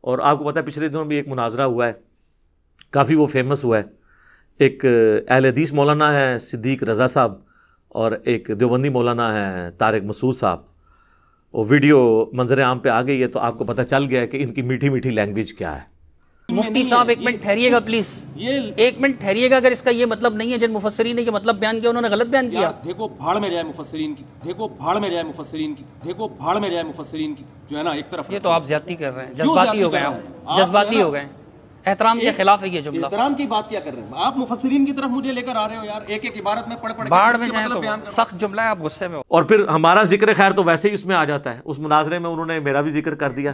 اور آپ کو پتا ہے پچھلے دنوں بھی ایک مناظرہ ہوا ہے، کافی وہ فیمس ہوا ہے۔ ایک اہل حدیث مولانا ہے صدیق رضا صاحب اور ایک دیوبندی مولانا ہے طارق مسعود صاحب۔ وہ ویڈیو منظر عام پہ آ گئی ہے تو آپ کو پتہ چل گیا ہے کہ ان کی میٹھی میٹھی لینگویج کیا ہے۔ مفتی صاحب ایک منٹ ٹھہریے گا پلیز۔ ایک منٹ ٹھہریے گا اگر اس کا یہ مطلب نہیں ہے جن مفسرین نے یہ مطلب بیان کیا انہوں نے غلط بیان کیا۔ دیکھو بھاڑ میں جائے مفسرین کی دیکھو بھاڑ میں جائے مفسرین کی دیکھو بھاڑ میں جائے مفسرین کی جو ہے نا ایک طرف یہ تو آپ زیادتی کر رہے ہیں جذباتی ہو گئے آپ۔ جذباتی ہو گئے احترام کے خلاف ہے یہ جملہ۔ احترام کی بات کیا کر رہے ہیں؟ آپ مفسرین کی طرف مجھے لے کر آ رہے ہو یار ایک ایک عبارت میں پڑھ پڑھ باڑ میں جائیں مطلب تو۔ سخت جملہ ہے آپ غصے میں ہو۔ اور پھر ہمارا ذکر خیر تو ویسے ہی اس میں آ جاتا ہے۔ اس مناظرے میں انہوں نے میرا بھی ذکر کر دیا۔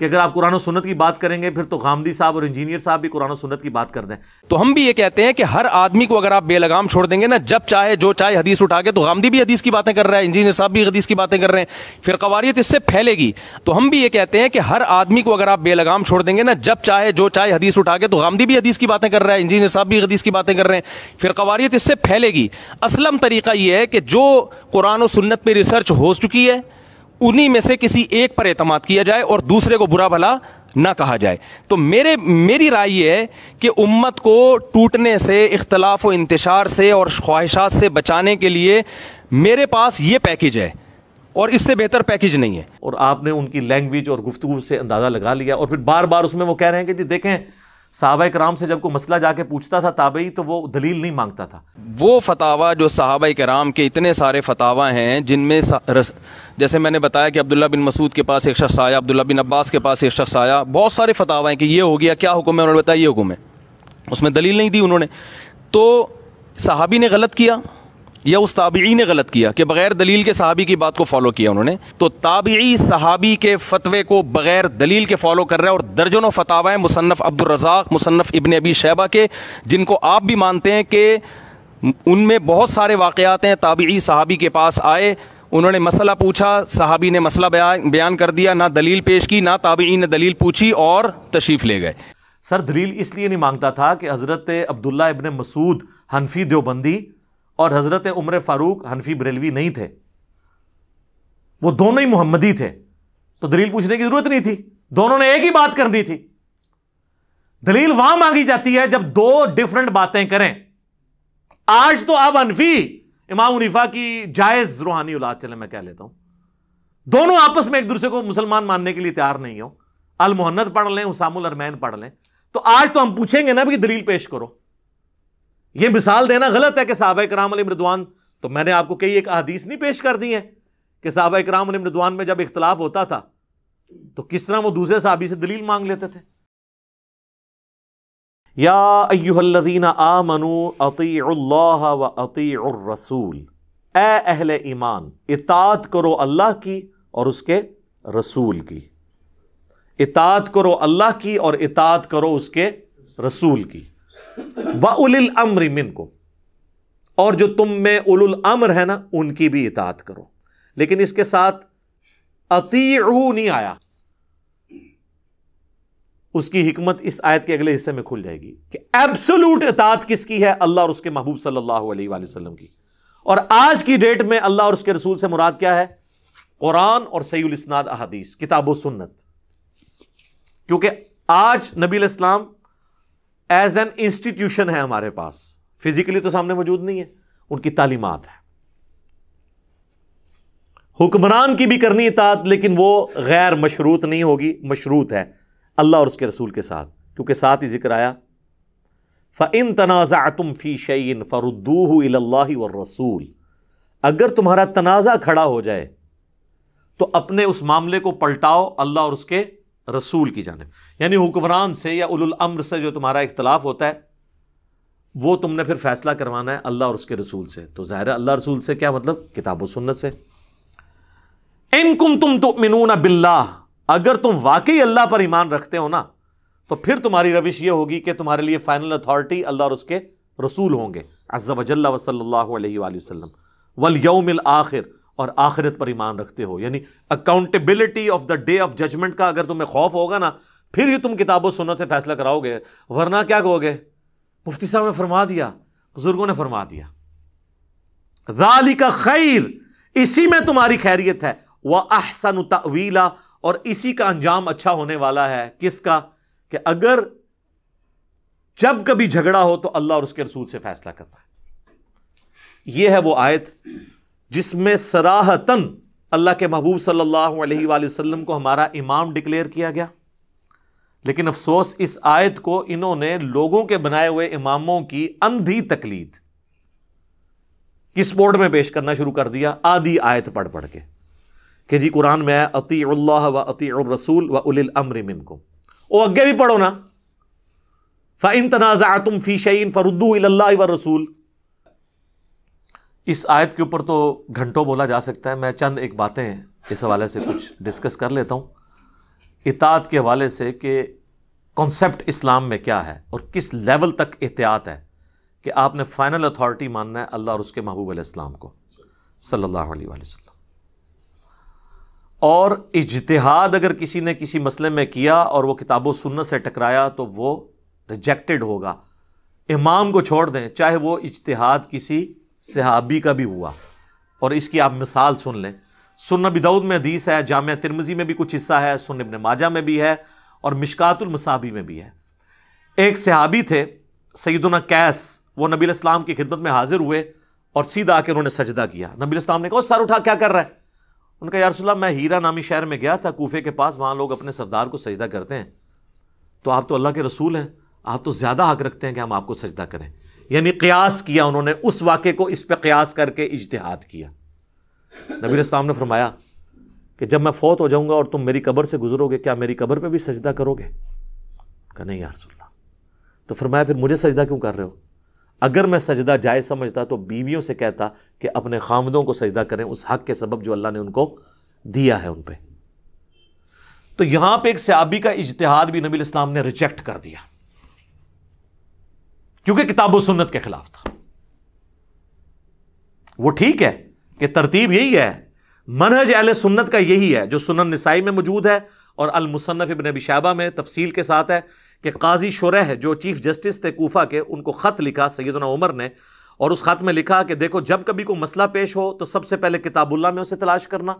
کہ اگر آپ قرآن و سنت کی بات کریں گے، پھر تو غامدی صاحب اور انجینئر صاحب بھی قرآن و سنت کی بات کر دیں۔ تو ہم بھی یہ کہتے ہیں کہ ہر آدمی کو اگر آپ بے لگام چھوڑ دیں گے نا، جب چاہے، جو چاہے حدیث اٹھا کے، تو غامدی بھی حدیث کی باتیں کر رہا ہے، انجینئر صاحب بھی حدیث کی باتیں کر رہے ہیں۔ پھر قواریت اس سے پھیلے گی۔ تو ہم بھی یہ کہتے ہیں کہ ہر آدمی کو اگر آپ بے لگام چھوڑ دیں گے نا، جب چاہے، جو چاہے حدیث اٹھا کے، تو غامدی بھی حدیث کی باتیں کر رہا ہے، انجینئر صاحب بھی حدیث کی باتیں کر رہے ہیں۔ پھر قواریت اس سے پھیلے گی۔ اسلم طریقہ یہ ہے کہ جو قرآن و سنت پہ ریسرچ ہو چکی ہے انہی میں سے کسی ایک پر اعتماد کیا جائے اور دوسرے کو برا بھلا نہ کہا جائے۔ تو میرے، میری رائے یہ ہے کہ امت کو ٹوٹنے سے، اختلاف و انتشار سے اور خواہشات سے بچانے کے لیے میرے پاس یہ پیکج ہے اور اس سے بہتر پیکج نہیں ہے۔ اور آپ نے ان کی لینگویج اور گفتگو سے اندازہ لگا لیا اور پھر بار بار اس میں وہ کہہ رہے ہیں کہ جی دیکھیں صحابہ کرام سے جب کوئی مسئلہ جا کے پوچھتا تھا تابعی، تو وہ دلیل نہیں مانگتا تھا۔ وہ فتوا جو صحابہ کرام کے اتنے سارے فتوا ہیں، جن میں رس- جیسے میں نے بتایا کہ عبداللہ بن مسعود کے پاس ایک شخص آیا، عبداللہ بن عباس کے پاس ایک شخص آیا، بہت سارے فتوا ہیں کہ یہ ہو گیا، کیا حکم ہے، انہوں نے بتایا یہ حکم ہے۔ اس میں دلیل نہیں دی انہوں نے۔ تو صحابی نے غلط کیا۔ یا اس تابعی نے غلط کیا کہ بغیر دلیل کے صحابی کی بات کو فالو کیا انہوں نے، تو تابعی صحابی کے فتوے کو بغیر دلیل کے فالو کر رہے ہیں اور درجنوں فتوا ہیں مصنف عبد الرزاق مصنف ابن ابی شیبہ کے، جن کو آپ بھی مانتے ہیں کہ ان میں بہت سارے واقعات ہیں، تابعی صحابی کے پاس آئے، انہوں نے مسئلہ پوچھا، صحابی نے مسئلہ بیان بیان کر دیا، نہ دلیل پیش کی، نہ تابعی نے دلیل پوچھی اور تشریف لے گئے۔ سر، دلیل اس لیے نہیں مانگتا تھا کہ حضرت عبداللہ ابن مسعود حنفی دیوبندی اور حضرت عمر فاروق حنفی بریلوی نہیں تھے۔ وہ دونوں ہی محمدی تھے۔ تو دلیل پوچھنے کی ضرورت نہیں تھی۔ دونوں نے ایک ہی بات کرنی تھی۔ دلیل وہاں مانگی جاتی ہے جب دو ڈفرنٹ باتیں کریں۔ آج تو آپ انفی امام عنیفا کی جائز روحانی اولاد چلے میں کہہ لیتا ہوں۔ دونوں آپس میں ایک دوسرے کو مسلمان ماننے کے لیے تیار نہیں ہو المحنت پڑھ لیں اسام الرمین پڑھ لیں۔ تو آج تو ہم پوچھیں گے نا بھی دلیل پیش کرو۔ یہ مثال دینا غلط ہے کہ صحابہ کرام علیہ مردوان، تو میں نے آپ کو کئی ایک احادیث نہیں پیش کر دی ہے کہ صحابہ کرام علیہ مردوان میں جب اختلاف ہوتا تھا، تو کس طرح وہ دوسرے صحابی سے دلیل مانگ لیتے تھے؟ یا ایوہ الذین آمنوا اطیعوا اللہ و اطیعوا الرسول، اے اہل ایمان، اطاعت کرو اللہ کی اور اس کے رسول کی۔ اطاعت کرو اللہ کی اور اطاعت کرو اس کے رسول کی۔ وَأُلِ الْأَمْرِ مِنْكُمْ۔ اور جو تم میں اول الامر ہے نا، ان کی بھی اطاعت کرو۔ لیکن اس کے ساتھ اطیعو نہیں آیا۔ اس کی حکمت اس آیت کے اگلے حصے میں کھل جائے گی کہ ایبسولوٹ اطاعت کس کی ہے؟ اللہ اور اس کے محبوب صلی اللہ علیہ وآلہ وسلم کی۔ اور آج کی ڈیٹ میں اللہ اور اس کے رسول سے مراد کیا ہے؟ قرآن اور سید الاسناد احادیث، کتاب و سنت۔ کیونکہ آج نبی الاسلام ایز این انسٹیٹیوشن ہے ہمارے پاس۔ فزیکلی تو سامنے موجود نہیں ہے، ان کی تعلیمات ہے حکمران کی بھی کرنی اطاعت، لیکن وہ غیر مشروط نہیں ہوگی، مشروط ہے اللہ اور اس کے رسول کے ساتھ، کیونکہ ساتھ ہی ذکر آیا۔ فَإِن تَنَازَعْتُمْ فِي شَيْءٍ فَرُدُّوهُ إِلَى اللَّهِ وَالرَّسُولِ۔ اگر تمہارا تنازع کھڑا ہو جائے، تو اپنے اس معاملے کو پلٹاؤ، اللہ اور اس کے رسول کی جانب۔ یعنی حکمران سے یا اول الامر سے جو تمہارا اختلاف ہوتا ہے، وہ تم نے پھر فیصلہ کروانا ہے اللہ اور اس کے رسول سے۔ تو ظاہر ہے اللہ رسول سے کیا مطلب؟ کتاب و سنت سے۔ ان کم تم تؤمنون باللہ، اگر تم واقعی اللہ پر ایمان رکھتے ہو نا، تو پھر تمہاری روش یہ ہوگی کہ تمہارے لیے فائنل اتھارٹی اللہ اور اس کے رسول ہوں گے۔ عز و جل و صلی اللہ علیہ وآلہ وسلم۔ والیوم الآخر اور آخرت پر ایمان رکھتے ہو۔ یعنی accountability of the day of judgement کا اگر تمہیں خوف ہوگا نا، پھر ہی تم کتاب و سنت سے فیصلہ کراؤ گے۔ ورنہ کیا کہو گے؟ مفتی صاحب نے فرما دیا، بزرگوں نے فرما دیا۔ ذالک خیر، اسی میں تمہاری خیریت ہے۔ وہ احسن تعویلا اور اسی کا انجام اچھا ہونے والا ہے۔ کس کا؟ کہ اگر جب کبھی جھگڑا ہو تو اللہ اور اس کے رسول سے فیصلہ کرنا۔ ہے یہ ہے وہ آیت جس میں سراہتن اللہ کے محبوب صلی اللہ علیہ وآلہ وسلم کو ہمارا امام ڈکلیئر کیا گیا۔ لیکن افسوس، اس آیت کو انہوں نے لوگوں کے بنائے ہوئے اماموں کی اندھی تقلید کس بورڈ میں پیش کرنا شروع کر دیا، آدھی آیت پڑھ پڑھ کے کہ جی قرآن میں عطی اللہ و عطی الرسول و اول الامر منکم۔ او اگے بھی پڑھو نا۔ فَإِن تَنَازَعَتُمْ فِي شَيْءٍ فَرُدُّوهُ إِلَى اللَّهِ وَالرَّسُولِ۔ اس آیت کے اوپر تو گھنٹوں بولا جا سکتا ہے، میں چند ایک باتیں اس حوالے سے کچھ ڈسکس کر لیتا ہوں۔ اطاعت کے حوالے سے کہ کانسیپٹ اسلام میں کیا ہے اور کس لیول تک احتیاط ہے کہ آپ نے فائنل اتھارٹی ماننا ہے اللہ اور اس کے محبوب علیہ السلام کو۔ صلی اللہ علیہ وآلہ وسلم۔ اور اجتہاد اگر کسی نے کسی مسئلے میں کیا اور وہ کتاب و سنت سے ٹکرایا تو وہ ریجیکٹڈ ہوگا۔ امام کو چھوڑ دیں، چاہے وہ اجتہاد کسی صحابی کا بھی ہوا۔ اور اس کی آپ مثال سن لیں۔ سن نبی دعود میں حدیث ہے، جامعہ ترمزی میں بھی کچھ حصہ ہے سن ابن ماجہ میں بھی ہے، اور مشکات المصابی میں بھی ہے۔ ایک صحابی تھے، سیدنا کیس وہ نبی الاسلام کی خدمت میں حاضر ہوئے اور سیدھا آ کے انہوں نے سجدہ کیا۔ نبی الاسلام نے کہا سر اٹھا، کیا کر رہا ہے؟ ان کا یا رسول اللہ، میں ہیرا نامی شہر میں گیا تھا، کوفے کے پاس، وہاں لوگ اپنے سردار کو سجدہ کرتے ہیں۔ تو آپ تو اللہ کے رسول ہیں، آپ تو زیادہ حق رکھتے ہیں کہ ہم آپ کو سجدہ کریں۔ یعنی قیاس کیا انہوں نے، اس واقعے کو اس پہ قیاس کر کے اجتہاد کیا۔ نبی الاسلام نے فرمایا کہ جب میں فوت ہو جاؤں گا اور تم میری قبر سے گزرو گے، کیا میری قبر پہ بھی سجدہ کرو گے؟ کہ نہیں یا رسول اللہ۔ تو فرمایا، پھر مجھے سجدہ کیوں کر رہے ہو؟ اگر میں سجدہ جائز سمجھتا تو بیویوں سے کہتا کہ اپنے خامدوں کو سجدہ کریں، اس حق کے سبب جو اللہ نے ان کو دیا ہے ان پہ۔ تو یہاں پہ ایک صحابی کا اجتہاد بھی نبی الاسلام نے ریجیکٹ کر دیا۔ کیونکہ کتاب و سنت کے خلاف تھا۔ وہ ٹھیک ہے کہ ترتیب یہی ہے۔ منہج اہل سنت کا یہی ہے، جو سنن نسائی میں موجود ہے اور المصنف ابن ابی شعبہ میں تفصیل کے ساتھ ہے کہ قاضی شرح، جو چیف جسٹس تھے کوفہ کے، ان کو خط لکھا، سیدنا عمر نے۔ اور اس خط میں لکھا کہ دیکھو، جب کبھی کوئی مسئلہ پیش ہو تو سب سے پہلے کتاب اللہ میں اسے تلاش کرنا۔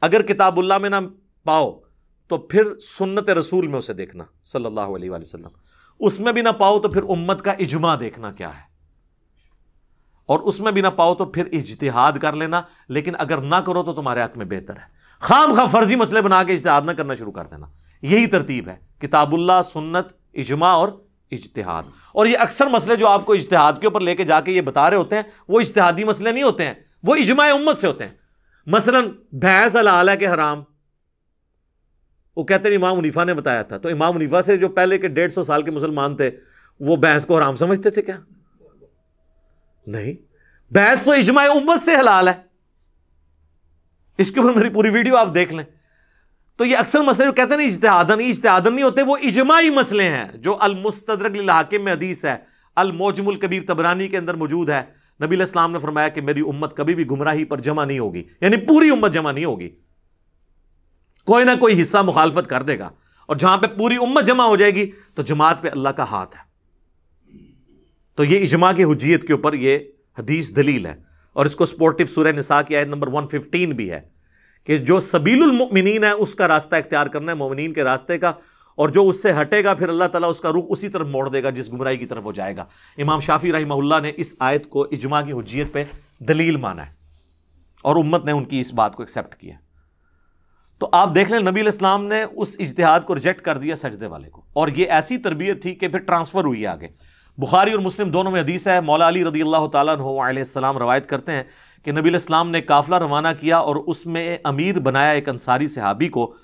اگر کتاب اللہ میں نہ پاؤ تو پھر سنت رسول میں اسے دیکھنا، صلی اللہ علیہ وآلہ وسلم۔ اس میں بھی نہ پاؤ تو پھر امت کا اجماع دیکھنا کیا ہے۔ اور اس میں بھی نہ پاؤ تو پھر اجتہاد کر لینا، لیکن اگر نہ کرو تو تمہارے حق میں بہتر ہے۔ خام خواہ فرضی مسئلے بنا کے اجتہاد نہ کرنا شروع کر دینا۔ یہی ترتیب ہے، کتاب اللہ، سنت، اجماع اور اجتہاد۔ اور یہ اکثر مسئلے جو آپ کو اجتہاد کے اوپر لے کے جا کے یہ بتا رہے ہوتے ہیں، وہ اجتہادی مسئلے نہیں ہوتے ہیں، وہ اجماع امت سے ہوتے ہیں۔ مثلا بھینس اللہ کے حرام وہ کہتے ہیں امام منیفا نے بتایا تھا۔ تو امام منیفا سے جو پہلے کے ڈیڑھ سو سال کے مسلمان تھے، وہ بھینس کو حرام سمجھتے تھے کیا؟ نہیں۔ بحث تو اجماع امت سے حلال ہے۔ اس کے اوپر میری پوری ویڈیو آپ دیکھ لیں۔ تو یہ اکثر مسئلے جو کہتے ہیں اجتہادن اجتہادن نہیں ہوتے، وہ اجماعی مسئلے ہیں جو المستدرک الحاکم میں حدیث ہے۔ الموجم الکبیر تبرانی کے اندر موجود ہے۔ نبی الاسلام نے فرمایا کہ میری امت کبھی بھی گمراہی پر جمع نہیں ہوگی۔ یعنی پوری امت جمع نہیں ہوگی۔ کوئی نہ کوئی حصہ مخالفت کر دے گا۔ اور جہاں پہ پوری امت جمع ہو جائے گی، تو جماعت پہ اللہ کا ہاتھ ہے۔ تو یہ اجماع کی حجیت کے اوپر یہ حدیث دلیل ہے۔ اور اس کو سپورٹو سورہ نساء کی آیت نمبر 115 بھی ہے کہ جو سبیل المؤمنین ہے، اس کا راستہ اختیار کرنا ہے، مومنین کے راستے کا۔ اور جو اس سے ہٹے گا، پھر اللہ تعالیٰ اس کا رخ اسی طرف موڑ دے گا، جس گمراہی کی طرف وہ جائے گا۔ امام شافی رحمہ اللہ نے اس آیت کو اجماع کی حجیت پہ دلیل مانا ہے۔ اور امت نے ان کی اس بات کو ایکسیپٹ کیا۔ تو آپ دیکھ لیں نبی الاسلام نے اس اجتہاد کو ریجیکٹ کر دیا سجدے والے کو اور یہ ایسی تربیت تھی کہ پھر ٹرانسفر ہوئی آگے۔ بخاری اور مسلم دونوں میں حدیث ہے، مولا علی رضی اللہ تعالیٰ عنہ علیہ السلام روایت کرتے ہیں کہ نبی الاسلام نے قافلہ روانہ کیا اور اس میں امیر بنایا ایک انصاری صحابی کو۔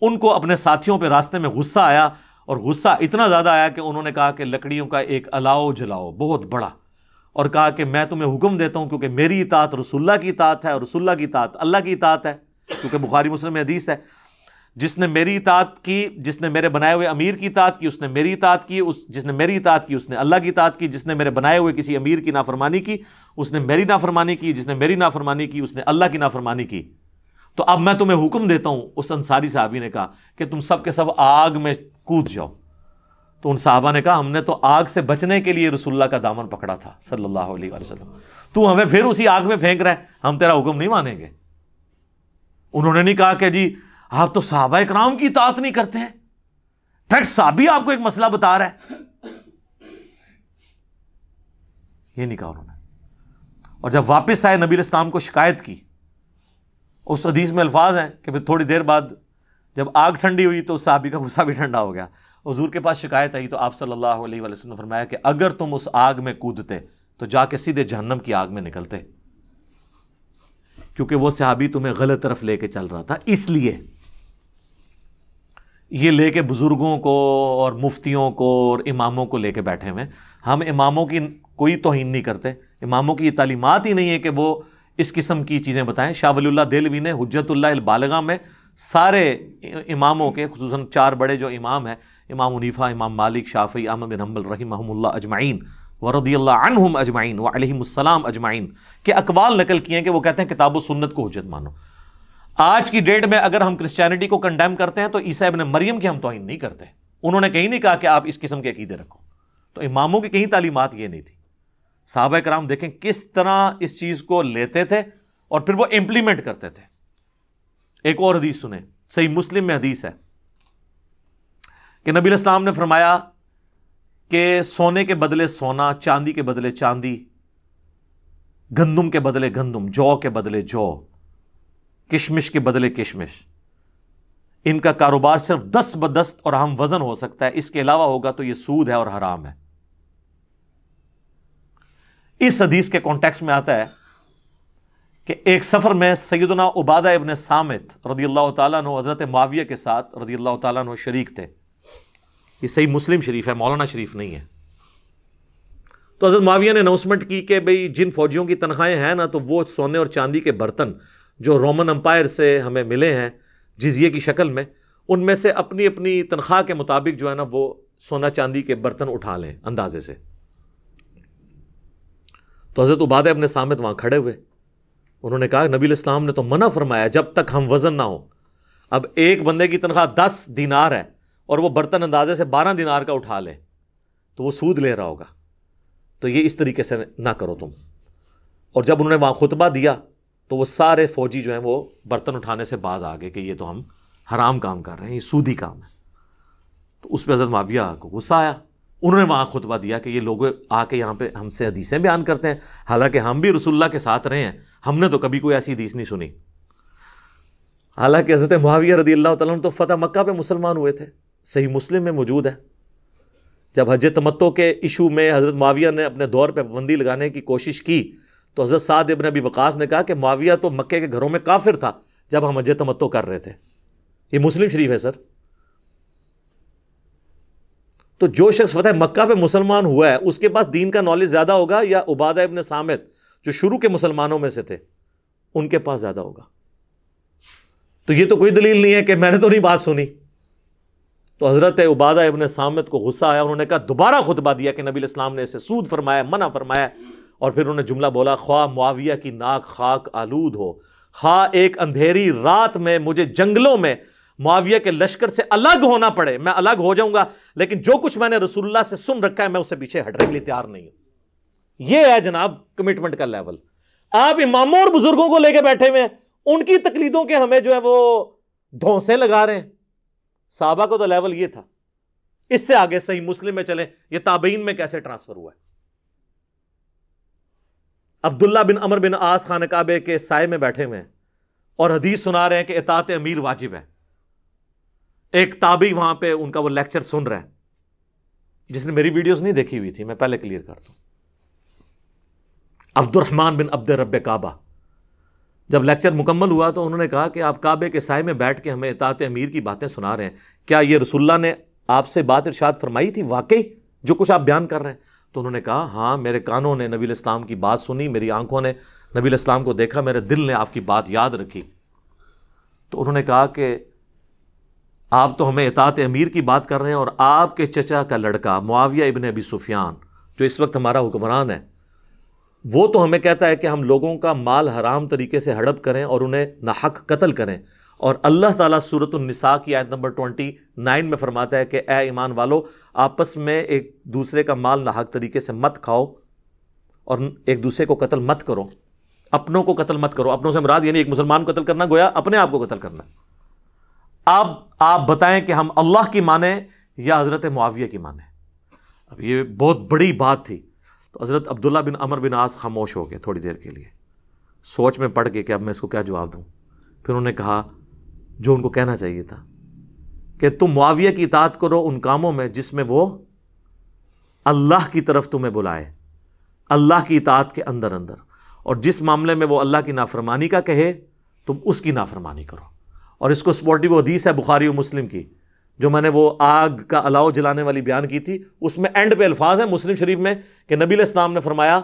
ان کو اپنے ساتھیوں پہ راستے میں غصہ آیا اور غصہ اتنا زیادہ آیا کہ انہوں نے کہا کہ لکڑیوں کا ایک الاؤ جلاؤ، بہت بڑا۔ اور کہا کہ میں تمہیں حکم دیتا ہوں کیونکہ میری اطاعت رسول اللہ کی اطاعت ہے اور رسول اللہ کی اطاعت اللہ کی اطاعت ہے۔ کیونکہ بخاری مسلم میں حدیث ہے، جس نے میری اطاعت کی، جس نے میرے بنائے ہوئے امیر کی اطاعت کی، اس نے میری اطاعت کی، اس جس نے میری اطاعت کی، اس نے اللہ کی اطاعت کی، جس نے میرے بنائے ہوئے کسی امیر کی نافرمانی کی، اس نے میری نافرمانی کی، جس نے میری نافرمانی کی، اس نے اللہ کی نافرمانی کی۔ تو اب میں تمہیں حکم دیتا ہوں، اس انصاری صحابی نے کہا کہ تم سب کے سب آگ میں کود جاؤ۔ تو ان صحابہ نے کہا، ہم نے تو آگ سے بچنے کے لیے رسول اللہ کا دامن پکڑا تھا، صلی اللہ علیہ وسلم۔ تو ہمیں پھر اسی آگ میں پھینک رہا ہے ہم تیرا حکم نہیں مانیں گے۔ انہوں نے نہیں کہا کہ جی آپ تو صحابہ کرام کی اطاعت نہیں کرتے ہیں۔ ڈائریکٹ صحابی آپ کو ایک مسئلہ بتا رہا ہے۔ یہ نہیں کہا انہوں نے۔ اور جب واپس آئے، نبی الاسلام کو شکایت کی۔ اس حدیث میں الفاظ ہیں کہ پھر تھوڑی دیر بعد جب آگ ٹھنڈی ہوئی تو اس صحابی کا غصہ بھی ٹھنڈا ہو گیا۔ حضور کے پاس شکایت آئی تو آپ صلی اللہ علیہ وسلم نے فرمایا کہ اگر تم اس آگ میں کودتے تو جا کے سیدھے جہنم کی آگ میں نکلتے۔ کیونکہ وہ صحابی تمہیں غلط طرف لے کے چل رہا تھا۔ اس لیے یہ لے کے بزرگوں کو اور مفتیوں کو اور اماموں کو لے کے بیٹھے ہوئے ہم اماموں کی کوئی توہین نہیں کرتے۔ اماموں کی یہ تعلیمات ہی نہیں ہے کہ وہ اس قسم کی چیزیں بتائیں۔ شاہ ولی اللہ دلوی نے حجت اللہ البالغہ میں سارے اماموں کے، خصوصاً چار بڑے جو امام ہیں، امام عنیفہ امام مالک شافی احمد بن حمل رحمہ اللہ اجمعین و رضی اللہ عنہم اجمعین و علیہم السلام اجمعین کے اقوال نقل کیے ہیں کہ وہ کہتے ہیں کتاب و سنت کو حجت مانو۔ آج کی ڈیٹ میں اگر ہم کرسچینٹی کو کنڈیم کرتے ہیں تو عیسیٰ ابن مریم کی ہم توہین نہیں کرتے۔ انہوں نے کہیں نہیں کہا کہ آپ اس قسم کے عقیدے رکھو۔ تو اماموں کی کہیں تعلیمات یہ نہیں تھی۔ صحابہ کرام دیکھیں کس طرح اس چیز کو لیتے تھے اور پھر وہ امپلیمنٹ کرتے تھے۔ ایک اور حدیث سنیں۔ صحیح مسلم میں حدیث ہے کہ نبی الاسلام نے فرمایا کہ سونے کے بدلے سونا، چاندی کے بدلے چاندی، گندم کے بدلے گندم، جو کے بدلے جو، کشمش کے بدلے کشمش۔ ان کا کاروبار صرف دس بدست اور اہم وزن ہو سکتا ہے، اس کے علاوہ ہوگا تو یہ سود ہے اور حرام ہے۔ اس حدیث کے کانٹیکس میں آتا ہے کہ ایک سفر میں سیدنا عبادہ ابن سامت رضی اللہ تعالیٰ عنہ، حضرت معاویہ کے ساتھ رضی اللہ تعالیٰ عنہ شریک تھے۔ یہ صحیح مسلم شریف ہے، مولانا شریف نہیں ہے۔ تو حضرت معاویہ نے اناؤنسمنٹ کی کہ بھئی جن فوجیوں کی تنخواہیں ہیں نا، تو وہ سونے اور چاندی کے برتن جو رومن امپائر سے ہمیں ملے ہیں جزیے کی شکل میں، ان میں سے اپنی اپنی تنخواہ کے مطابق جو ہے نا، وہ سونا چاندی کے برتن اٹھا لیں اندازے سے۔ تو حضرت عبادہ اپنے سامت وہاں کھڑے ہوئے۔ انہوں نے کہا، نبی الاسلام نے تو منع فرمایا، جب تک ہم وزن نہ ہو اب ایک بندے کی تنخواہ دس دینار ہے۔ اور وہ برتن اندازے سے بارہ دینار کا اٹھا لے، تو وہ سود لے رہا ہوگا۔ تو یہ اس طریقے سے نہ کرو تم۔ اور جب انہوں نے وہاں خطبہ دیا، تو وہ سارے فوجی جو ہیں وہ برتن اٹھانے سے باز آ گئے کہ یہ تو ہم حرام کام کر رہے ہیں، یہ سودی کام ہے۔ تو اس پہ حضرت معاویہ کو غصہ آیا۔ انہوں نے وہاں خطبہ دیا کہ یہ لوگ آ کے یہاں پہ ہم سے حدیثیں بیان کرتے ہیں۔ حالانکہ ہم بھی رسول اللہ کے ساتھ رہے ہیں، ہم نے تو کبھی کوئی ایسی حدیث نہیں سنی۔ حالانکہ حضرت معاویہ رضی اللہ تعالیٰ تو فتح مکہ پہ مسلمان ہوئے تھے۔ صحیح مسلم میں موجود ہے۔ جب حج تمتو کے ایشو میں حضرت معاویہ نے اپنے دور پہ پابندی لگانے کی کوشش کی، تو حضرت سعد ابن ابی وقاص نے کہا کہ معاویہ تو مکے کے گھروں میں کافر تھا جب ہم حج تمتو کر رہے تھے۔ یہ مسلم شریف ہے، سر۔ تو جو شخص فتح مکہ پہ مسلمان ہوا ہے، اس کے پاس دین کا نالج زیادہ ہوگا یا عبادہ ابن سامت، جو شروع کے مسلمانوں میں سے تھے، ان کے پاس زیادہ ہوگا؟ تو یہ تو کوئی دلیل نہیں ہے کہ میں نے تو نہیں بات سنی۔ تو حضرت عبادہ ابن سامت کو غصہ آیا، انہوں نے کہا، دوبارہ خطبہ دیا کہ نبی الاسلام نے اسے سود فرمایا، منع فرمایا، اور پھر انہوں نے جملہ بولا، خواہ معاویہ کی ناک خاک آلود ہو، خواہ ایک اندھیری رات میں مجھے جنگلوں میں معاویہ کے لشکر سے الگ ہونا پڑے، میں الگ ہو جاؤں گا، لیکن جو کچھ میں نے رسول اللہ سے سن رکھا ہے، میں اسے پیچھے ہٹنے کے لیے تیار نہیں ہوں۔ یہ ہے جناب کمٹمنٹ کا لیول آپ اماموں اور بزرگوں کو لے کے بیٹھے ہوئے ہیں، ان کی تقلیدوں کے ہمیں جو ہے وہ دھونسے لگا رہے ہیں۔ صحابہ کو تو لیول یہ تھا۔ اس سے آگے صحیح مسلم میں چلیں، یہ تابعین میں کیسے ٹرانسفر ہوا ہے؟ عبداللہ بن امر بن آس خان کعبے کے سائے میں بیٹھے ہوئے ہیں اور حدیث سنا رہے ہیں کہ اطاعت امیر واجب ہے۔ ایک تابی وہاں پہ ان کا وہ لیکچر سن رہا ہے۔ جس نے میری ویڈیوز نہیں دیکھی ہوئی تھی، میں پہلے کلیئر کرتا ہوں۔ عبد الرحمان بن عبد رب کعبہ۔ جب لیکچر مکمل ہوا تو انہوں نے کہا کہ آپ کعبے کے سائے میں بیٹھ کے ہمیں اطاعت امیر کی باتیں سنا رہے ہیں۔ کیا یہ رسول اللہ نے آپ سے بات ارشاد فرمائی تھی واقعی جو کچھ آپ بیان کر رہے ہیں؟ تو انہوں نے کہا ہاں میرے کانوں نے نبی الاسلام کی بات سنی، میری آنکھوں نے نبی الاسلام کو دیکھا، میرے دل نے آپ کی بات یاد رکھی۔ تو انہوں نے کہا کہ آپ تو ہمیں اطاعت امیر کی بات کر رہے ہیں اور آپ کے چچا کا لڑکا معاویہ ابن ابی سفیان، جو اس وقت ہمارا حکمران ہے وہ تو ہمیں کہتا ہے کہ ہم لوگوں کا مال حرام طریقے سے ہڑپ کریں اور انہیں ناحق قتل کریں۔ اور اللہ تعالیٰ صورت النساء کی آیت نمبر ٹوئنٹی نائن میں فرماتا ہے کہ اے ایمان والو، آپس میں ایک دوسرے کا مال ناحق طریقے سے مت کھاؤ اور ایک دوسرے کو قتل مت کرو۔ اپنوں کو قتل مت کرو۔ اپنوں سے مراد یعنی ایک مسلمان کو قتل کرنا گویا اپنے آپ کو قتل کرنا۔ اب آپ بتائیں کہ ہم اللہ کی مانیں یا حضرت معاویہ کی مانیں۔ اب یہ بہت بڑی بات تھی۔ تو حضرت عبداللہ بن عمر بن آس خاموش ہو گئے تھوڑی دیر کے لیے۔ سوچ میں پڑ گئے کہ اب میں اس کو کیا جواب دوں۔ پھر انہوں نے کہا، جو ان کو کہنا چاہیے تھا کہ تم معاویہ کی اطاعت کرو ان کاموں میں جس میں وہ اللہ کی طرف تمہیں بلائے، اللہ کی اطاعت کے اندر اندر۔ اور جس معاملے میں وہ اللہ کی نافرمانی کا کہے، تم اس کی نافرمانی کرو۔ اور اس کو سپورٹی وہ حدیث ہے بخاری و مسلم کی جو میں نے وہ آگ کا الاؤ جلانے والی بیان کی تھی، اس میں اینڈ پہ الفاظ ہیں مسلم شریف میں کہ نبی علیہ السلام نے فرمایا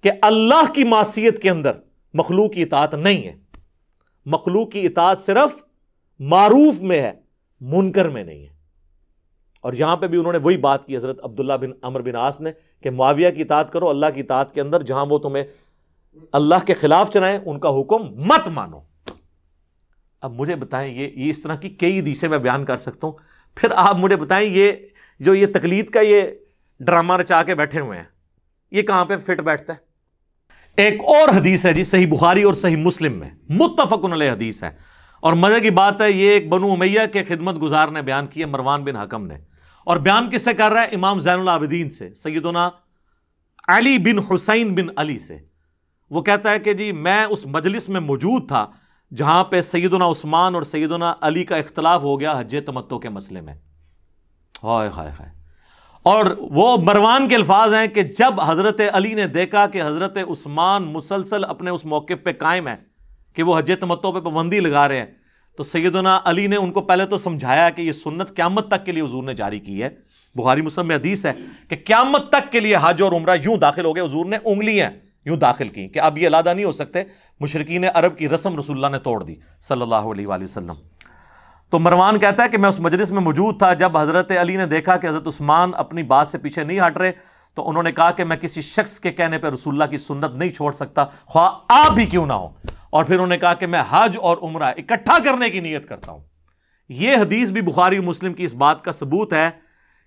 کہ اللہ کی معصیت کے اندر مخلوق کی اطاعت نہیں ہے۔ مخلوق کی اطاعت صرف معروف میں ہے، منکر میں نہیں ہے۔ اور یہاں پہ بھی انہوں نے وہی بات کی، حضرت عبداللہ بن عمر بن آس نے کہ معاویہ کی اطاعت کرو، اللہ کی اطاعت کے اندر جہاں وہ تمہیں اللہ کے خلاف چلائیں، ان کا حکم مت مانو۔ اب مجھے بتائیں یہ یہ اس طرح کی کئی حدیثیں میں بیان کر سکتا ہوں۔ پھر آپ مجھے بتائیں یہ جو یہ تقلید کا یہ ڈرامہ رچا کے بیٹھے ہوئے ہیں، یہ کہاں پہ فٹ بیٹھتا ہے؟ ایک اور حدیث ہے جی صحیح بخاری اور صحیح مسلم میں متفق علیہ حدیث ہے۔ اور مزے کی بات ہے، یہ ایک بنو امیہ کے خدمت گزار نے بیان کی ہے، مروان بن حکم نے۔ اور بیان کس سے کر رہا ہے؟ امام زین العابدین سے، سیدنا علی بن حسین بن علی سے۔ وہ کہتا ہے کہ جی میں اس مجلس میں موجود تھا جہاں پہ سیدنا عثمان اور سیدنا علی کا اختلاف ہو گیا حج تمتو کے مسئلے میں۔ ہائے ہائے ہائے۔ اور وہ مروان کے الفاظ ہیں کہ جب حضرت علی نے دیکھا کہ حضرت عثمان مسلسل اپنے اس موقف پہ قائم ہے کہ وہ حج تمتو پہ پابندی لگا رہے ہیں، تو سیدنا علی نے ان کو پہلے تو سمجھایا کہ یہ سنت قیامت تک کے لیے حضور نے جاری کی ہے۔ بخاری مسلم میں حدیث ہے کہ قیامت تک کے لیے حج اور عمرہ یوں داخل ہو گئے، حضور نے انگلیاں یوں داخل کی کہ اب یہ علادہ نہیں ہو سکتے۔ مشرقین عرب کی رسم رسول اللہ نے توڑ دی صلی اللہ علیہ وآلہ وسلم۔ تو مروان کہتا ہے کہ میں اس مجلس میں موجود تھا، جب حضرت علی نے دیکھا کہ حضرت عثمان اپنی بات سے پیچھے نہیں ہٹ رہے، تو انہوں نے کہا کہ میں کسی شخص کے کہنے پہ رسول اللہ کی سنت نہیں چھوڑ سکتا۔ خواہ آپ بھی کیوں نہ ہو اور پھر انہوں نے کہا کہ میں حج اور عمرہ اکٹھا کرنے کی نیت کرتا ہوں۔ یہ حدیث بھی بخاری مسلم کی اس بات کا ثبوت ہے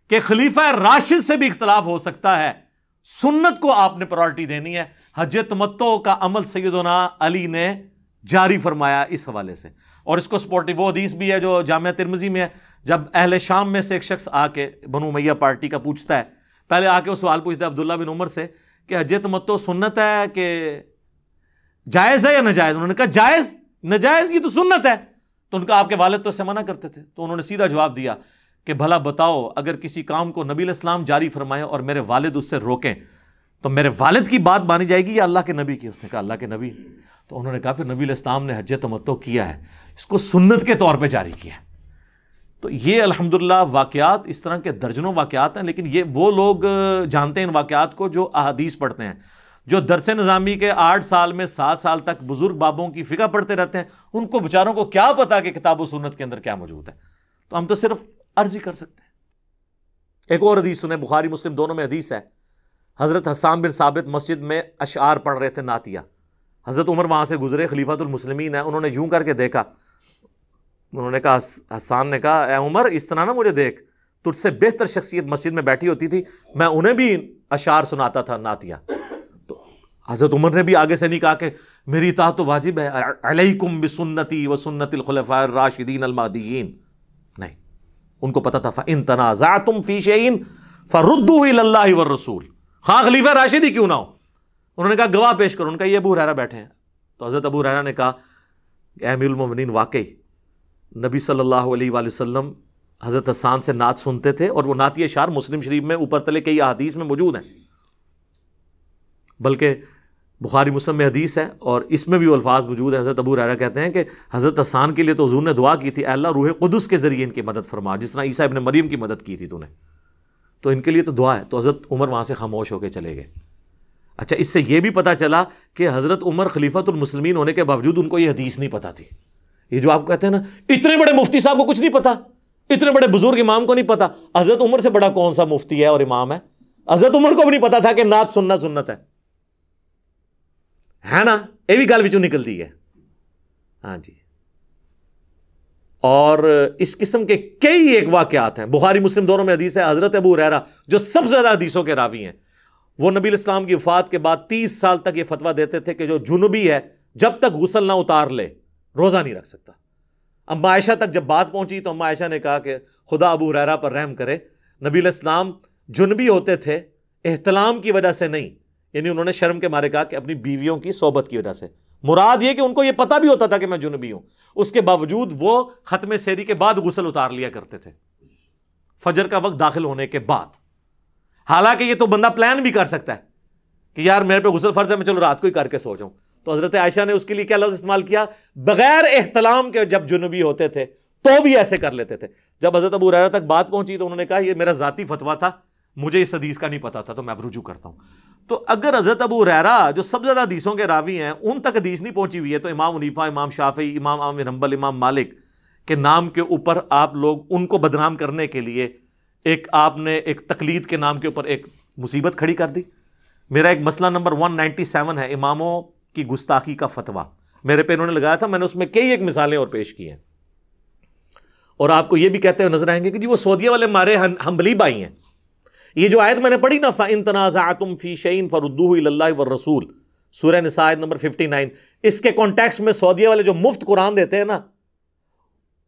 کہ خلیفہ راشد سے بھی اختلاف ہو سکتا ہے۔ سنت کو آپ نے پرائرٹی دینی ہے۔ حج تمتو کا عمل سیدنا علی نے جاری فرمایا اس حوالے سے۔ اور اس کو سپورٹی وہ حدیث بھی ہے جو جامعہ ترمزی میں ہے۔ جب اہل شام میں سے ایک شخص آ کے بنو میاں پارٹی کا پوچھتا ہے، پہلے آ کے وہ سوال پوچھتا ہے عبداللہ بن عمر سے کہ حج تمتو سنت ہے کہ جائز ہے یا ناجائز؟ انہوں نے کہا، جائز، ناجائز یہ تو سنت ہے۔ تو ان کا آپ کے والد تو اسے منع کرتے تھے۔ تو انہوں نے سیدھا جواب دیا کہ، بھلا بتاؤ، اگر کسی کام کو نبی الاسلام جاری فرمائے اور میرے والد اس سے روکیں تو میرے والد کی بات مانی جائے گی یا اللہ کے نبی کی؟ اس نے کہا اللہ کے نبی۔ تو انہوں نے کہا پھر نبی الاسلام نے حج تمتو کیا ہے۔ اس کو سنت کے طور پہ جاری کیا ہے۔ تو یہ الحمدللہ واقعات اس طرح کے درجنوں واقعات ہیں، لیکن یہ وہ لوگ جانتے ہیں ان واقعات کو جو احادیث پڑھتے ہیں۔ جو درس نظامی کے آٹھ سال میں سات سال تک بزرگ بابوں کی فقہ پڑھتے رہتے ہیں، ان کو بچاروں کو کیا پتا کہ کتاب و سنت کے اندر کیا موجود ہے؟ تو ہم تو صرف عرضی کر سکتے ہیں۔ ایک اور حدیث سنیں، بخاری مسلم دونوں میں حدیث ہے۔ حضرت حسان بن ثابت مسجد میں اشعار پڑھ رہے تھے ناتیہ حضرت عمر وہاں سے گزرے، خلیفۃ المسلمین ہیں، انہوں نے یوں کر کے دیکھا۔ انہوں نے کہا، حسان نے کہا، اے عمر، اس طرح نا مجھے دیکھ۔ تجھ سے بہتر شخصیت مسجد میں بیٹھی ہوتی تھی، میں انہیں بھی اشعار سناتا تھا ناتیہ تو حضرت عمر نے بھی آگے سے نہیں کہا کہ میری اطاعت تو واجب ہے۔ علیکم بسنتی و سنت الخلفاء الراشدین المادیین نہیں، ان کو پتا تھا، فَإِن تَنَازَعْتُمْ فِي شَيْءٍ فَرُدُّهُ إِلَى اللَّهِ وَالرَّسُولِ۔ ہاں خلیفہ راشد ہی کیوں نہ ہو؟ انہوں نے کہا، گواہ پیش کرو۔ ان کا یہ ابو ریرا بیٹھے ہیں۔ تو حضرت ابو ریرا نے کہا کہ امیر المومنین واقعی نبی صلی اللہ علیہ وآلہ وسلم حضرت حسان سے نعت سنتے تھے اور وہ نعتی اشار مسلم شریف میں اوپر تلے کئی احادیث میں موجود ہیں۔ بلکہ بخاری مسلم میں حدیث ہے اور اس میں بھی وہ الفاظ موجود ہے حضرت ابو ریرا کہتے ہیں کہ حضرت حسان کے لیے تو حضور نے دعا کی تھی، اے اللہ روح قدس کے ذریعے ان کی مدد فرما، جس طرح عیسیٰ ابن مریم کی مدد کی تھی تو نے۔ تو ان کے لیے تو دعا ہے۔ تو حضرت عمر وہاں سے خاموش ہو کے چلے گئے۔ اچھا اس سے یہ بھی پتا چلا کہ حضرت عمر خلیفۃ المسلمین ہونے کے باوجود ان کو یہ حدیث نہیں پتا تھی۔ یہ جو آپ کہتے ہیں نا، اتنے بڑے مفتی صاحب کو کچھ نہیں پتا اتنے بڑے بزرگ امام کو نہیں پتا حضرت عمر سے بڑا کون سا مفتی ہے اور امام ہے؟ حضرت عمر کو بھی نہیں پتا تھا کہ نعت سننا سنت ہے۔ ہے نا؟ یہ بھی گل بچوں نکلتی ہے۔ ہاں جی۔ اور اس قسم کے کئی ایک واقعات ہیں۔ بخاری مسلم دونوں میں حدیث ہے، حضرت ابو ریرا جو سب سے زیادہ حدیثوں کے راوی ہیں۔ وہ نبی الاسلام کی وفات کے بعد تیس سال تک یہ فتویٰ دیتے تھے کہ جو جنوبی ہے، جب تک غسل نہ اتار لے، روزہ نہیں رکھ سکتا۔ اما عائشہ تک جب بات پہنچی تو اما عائشہ نے کہا کہ خدا ابو ریرا پر رحم کرے۔ نبی علیہ السلام جنبی ہوتے تھے، احتلام کی وجہ سے نہیں۔ یعنی انہوں نے شرم کے مارے کہا کہ اپنی بیویوں کی صحبت کی وجہ سے۔ مراد یہ کہ ان کو یہ پتا بھی ہوتا تھا کہ میں جنبی ہوں۔ اس کے باوجود وہ ختم سیری کے بعد غسل اتار لیا کرتے تھے۔ فجر کا وقت داخل ہونے کے بعد۔ حالانکہ یہ تو بندہ پلان بھی کر سکتا ہے کہ یار میرے پہ غسل فرض ہے، میں چلو رات کو ہی کر کے سو جاؤں۔ تو حضرت عائشہ نے اس کے لیے کیا لفظ استعمال کیا؟ بغیر احتلام کے جب جنوبی ہوتے تھے تو بھی ایسے کر لیتے تھے۔ جب حضرت ابو ریرا تک بات پہنچی تو انہوں نے کہا، یہ میرا ذاتی فتوا تھا۔ مجھے اس حدیث کا نہیں پتا تھا، تو میں اب رجوع کرتا ہوں۔ تو اگر حضرت ابو ریرا جو سب زیادہ حدیثوں کے راوی ہیں، ان تک حدیث نہیں پہنچی ہوئی ہے، تو امام عنیفا امام شافی امام عام رمبل امام مالک کے نام کے اوپر آپ لوگ ان کو بدنام کرنے کے لیے ایک آپ نے ایک تقلید کے نام کے اوپر ایک مصیبت کھڑی کر دی۔ میرا ایک مسئلہ نمبر 197 ہے، اماموں کی گستاخی کا فتویٰ۔ میرے پہ انہوں نے لگایا تھا، میں نے اس میں کئی ایک مثالیں اور پیش کی ہیں۔ اور آپ کو یہ بھی کہتے ہوئے نظر آئیں گے کہ جی وہ سعودیہ والے مارے ہمبلی بائی ہیں۔ یہ جو آیت میں نے پڑھی نا، فَإِن تَنَازَعَتُمْ فِي شَيْءٍ فَرُدُّوهُ إِلَى اللَّهِ وَالرَّسُولِ، سورہ نساء آیت نمبر 59 اس کے کانٹیکس میں سعودیہ والے جو مفت قرآن دیتے ہیں نا،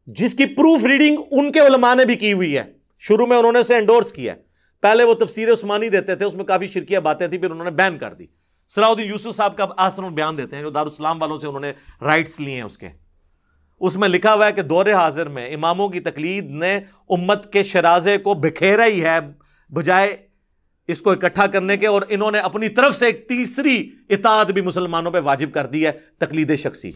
جس کی پروف ریڈنگ ان کے علماء نے بھی کی ہوئی ہے، شروع میں انہوں نے اسے انڈورس کیا ہے، پہلے وہ تفسیر عثمانی دیتے تھے، اس میں کافی شرکیہ باتیں تھیں، پھر انہوں نے بین کر دی، صلاح الدین یوسف صاحب کا آسن بیان دیتے ہیں، جو دارالسلام والوں سے انہوں نے رائٹس لیے ہیں اس کے، اس میں لکھا ہوا ہے کہ دور حاضر میں اماموں کی تقلید نے امت کے شرازے کو بکھیرا ہی ہے بجائے اس کو اکٹھا کرنے کے اور انہوں نے اپنی طرف سے ایک تیسری اطاعت بھی مسلمانوں پہ واجب کر دی ہے، تقلید شخصی۔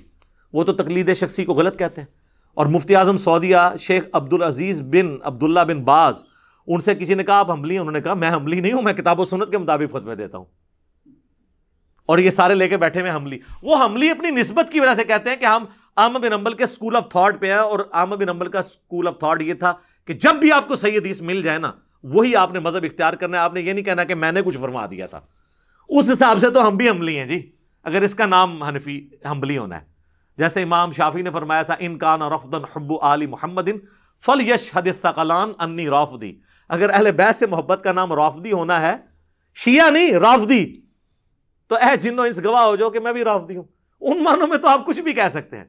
وہ تو تقلید شخصی کو غلط کہتے ہیں۔ اور مفتی اعظم سعودیہ شیخ عبد العزیز بن عبداللہ بن باز، ان سے کسی نے کہا آپ حملی انہوں نے کہا میں حملی نہیں ہوں، میں کتاب و سنت کے مطابق فتوے دیتا ہوں۔ اور یہ سارے لے کے بیٹھے ہوئے حملی۔ وہ حملی اپنی نسبت کی وجہ سے کہتے ہیں کہ ہم عام بن امبل کے اسکول آف تھاٹ پہ ہیں اور عام بن امبل کا اسکول آف تھاٹ یہ تھا کہ جب بھی آپ کو صحیح حدیث مل جائے نا وہی آپ نے مذہب اختیار کرنا ہے۔ آپ نے یہ نہیں کہنا کہ میں نے کچھ فرما دیا تھا۔ اس حساب سے تو ہم بھی حملی ہیں جی۔ اگر اس کا نام حنفی حملی ہونا ہے۔ جیسے امام شافی نے فرمایا تھا، ان کان رفدن حب علی محمد فل یش حدیث انی رافدی۔ اگر اہل بیت سے محبت کا نام رافدی ہونا ہے، شیعہ نہیں، رافدی۔ تو اے جنو اس گواہ ہو جاؤ کہ میں بھی رافدی ہوں۔ ان معنوں میں تو آپ کچھ بھی کہہ سکتے ہیں۔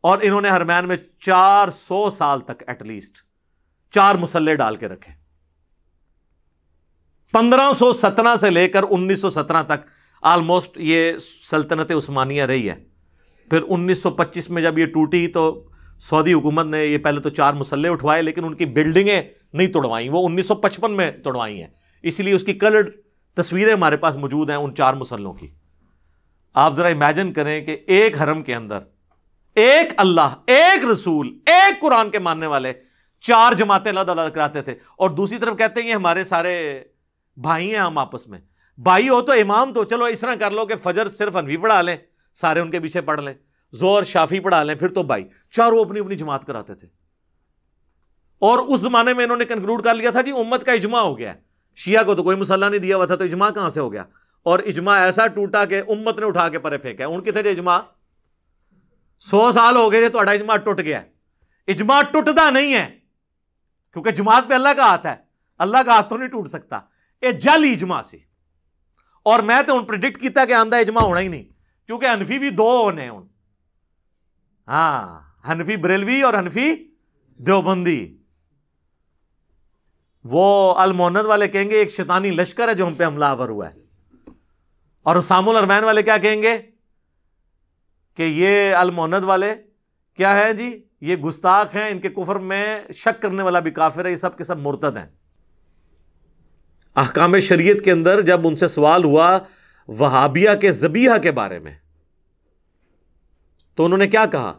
اور انہوں نے ہرمین میں چار سو سال تک ایٹ لیسٹ چار مسلح ڈال کے رکھے پندرہ سو سترہ سے لے کر انیس سو سترہ تک آلموسٹ یہ سلطنت عثمانیہ رہی ہے۔ پھر انیس سو پچیس میں جب یہ ٹوٹی تو سعودی حکومت نے یہ پہلے تو چار مسلح اٹھوائے لیکن ان کی بلڈنگیں نہیں توڑوائیں، وہ انیس سو پچپن میں توڑوائی ہیں۔ اسی لیے اس کی کلرڈ تصویریں ہمارے پاس موجود ہیں ان چار مسلوں کی۔ آپ ذرا امیجن کریں کہ ایک حرم کے اندر ایک اللہ، ایک رسول، ایک قرآن کے ماننے والے چار جماعتیں اللہ تعالیٰ کراتے تھے۔ اور دوسری طرف کہتے ہیں یہ ہمارے سارے بھائی ہیں ہم آپس میں۔ بھائی ہو تو امام تو چلو اس طرح کر لو کہ فجر صرف انوی پڑھا لیں، سارے ان کے پیچھے پڑھ لیں زور شافی پڑھا لیں، پھر تو بھائی۔ چاروں اپنی اپنی جماعت کراتے تھے۔ اور اس زمانے میں انہوں نے کنکلوڈ کر لیا تھا جی امت کا اجماع ہو گیا شیعہ کو تو کوئی مسئلہ نہیں دیا ہوا تھا، تو اجماع کہاں سے ہو گیا؟ اور اجماع ایسا ٹوٹا کہ امت نے اٹھا کے پرے پھینکا ان کے تھے جی اجماع۔ سو سال ہو گئے جی، تو اجماع ٹوٹ گیا اجماع ٹوٹتا نہیں ہے۔ کیونکہ جماعت پہ اللہ کا ہاتھ ہے، اللہ کا ہاتھ تو نہیں ٹوٹ سکتا۔ یہ جل اجماع سے۔ اور میں تو ان پرڈکٹ کیتا کہ آندہ اجماع ہونا ہی نہیں، کیونکہ انفی بھی دو ہونے ان۔ ہاں ہنفی بریلوی اور ہنفی دیوبندی۔ وہ المونت والے کہیں گے، ایک شیطانی لشکر ہے جو ہم پہ حملہ آور ہوا ہے۔ اور اسام الرمین والے کیا کہیں گے؟ کہ یہ المونت والے کیا ہے جی؟ یہ گستاخ ہیں، ان کے کفر میں شک کرنے والا بھی کافر ہے، یہ سب کے سب مرتد ہیں۔ احکام شریعت کے اندر جب ان سے سوال ہوا وہابیہ کے زبیہ کے بارے میں، تو انہوں نے کیا کہا؟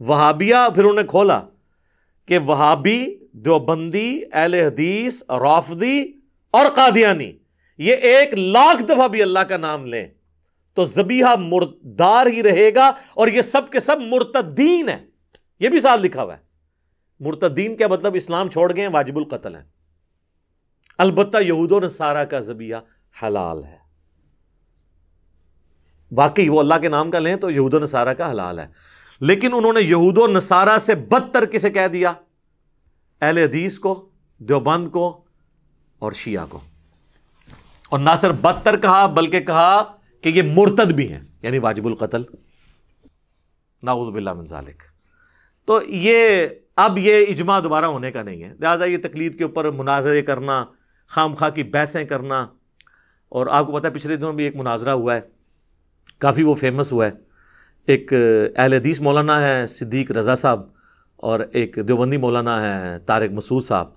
وہابیہ، پھر انہوں نے کھولا کہ وہابی، دیوبندی، اہل حدیث رافدی اور قادیانی، یہ ایک لاکھ دفعہ بھی اللہ کا نام لیں تو زبیہ مردار ہی رہے گا اور یہ سب کے سب مرتدین ہیں۔ یہ بھی ساتھ لکھا ہوا ہے۔ مرتدین کیا مطلب اسلام چھوڑ گئے واجب القتل ہیں۔ البتہ یہود و نصارہ کا زبیہ حلال ہے۔ واقعی وہ اللہ کے نام کا لیں تو یہود و نصارہ کا حلال ہے۔ لیکن انہوں نے یہود و نصارہ سے بدتر کسے کہہ دیا؟ اہل حدیث کو، دیوبند کو اور شیعہ کو۔ اور نہ صرف بدتر کہا، بلکہ کہا کہ یہ مرتد بھی ہیں یعنی واجب القتل۔ ناؤز باللہ من ذالک۔ تو یہ اب یہ اجماع دوبارہ ہونے کا نہیں ہے۔ لہٰذا یہ تقلید کے اوپر مناظرے کرنا، خام خواہ کی بحثیں کرنا، اور آپ کو پتہ ہے پچھلے دنوں بھی ایک مناظرہ ہوا ہے، کافی وہ فیمس ہوا ہے۔ ایک اہل حدیث مولانا ہے صدیق رضا صاحب اور ایک دیوبندی مولانا ہے طارق مسعود صاحب۔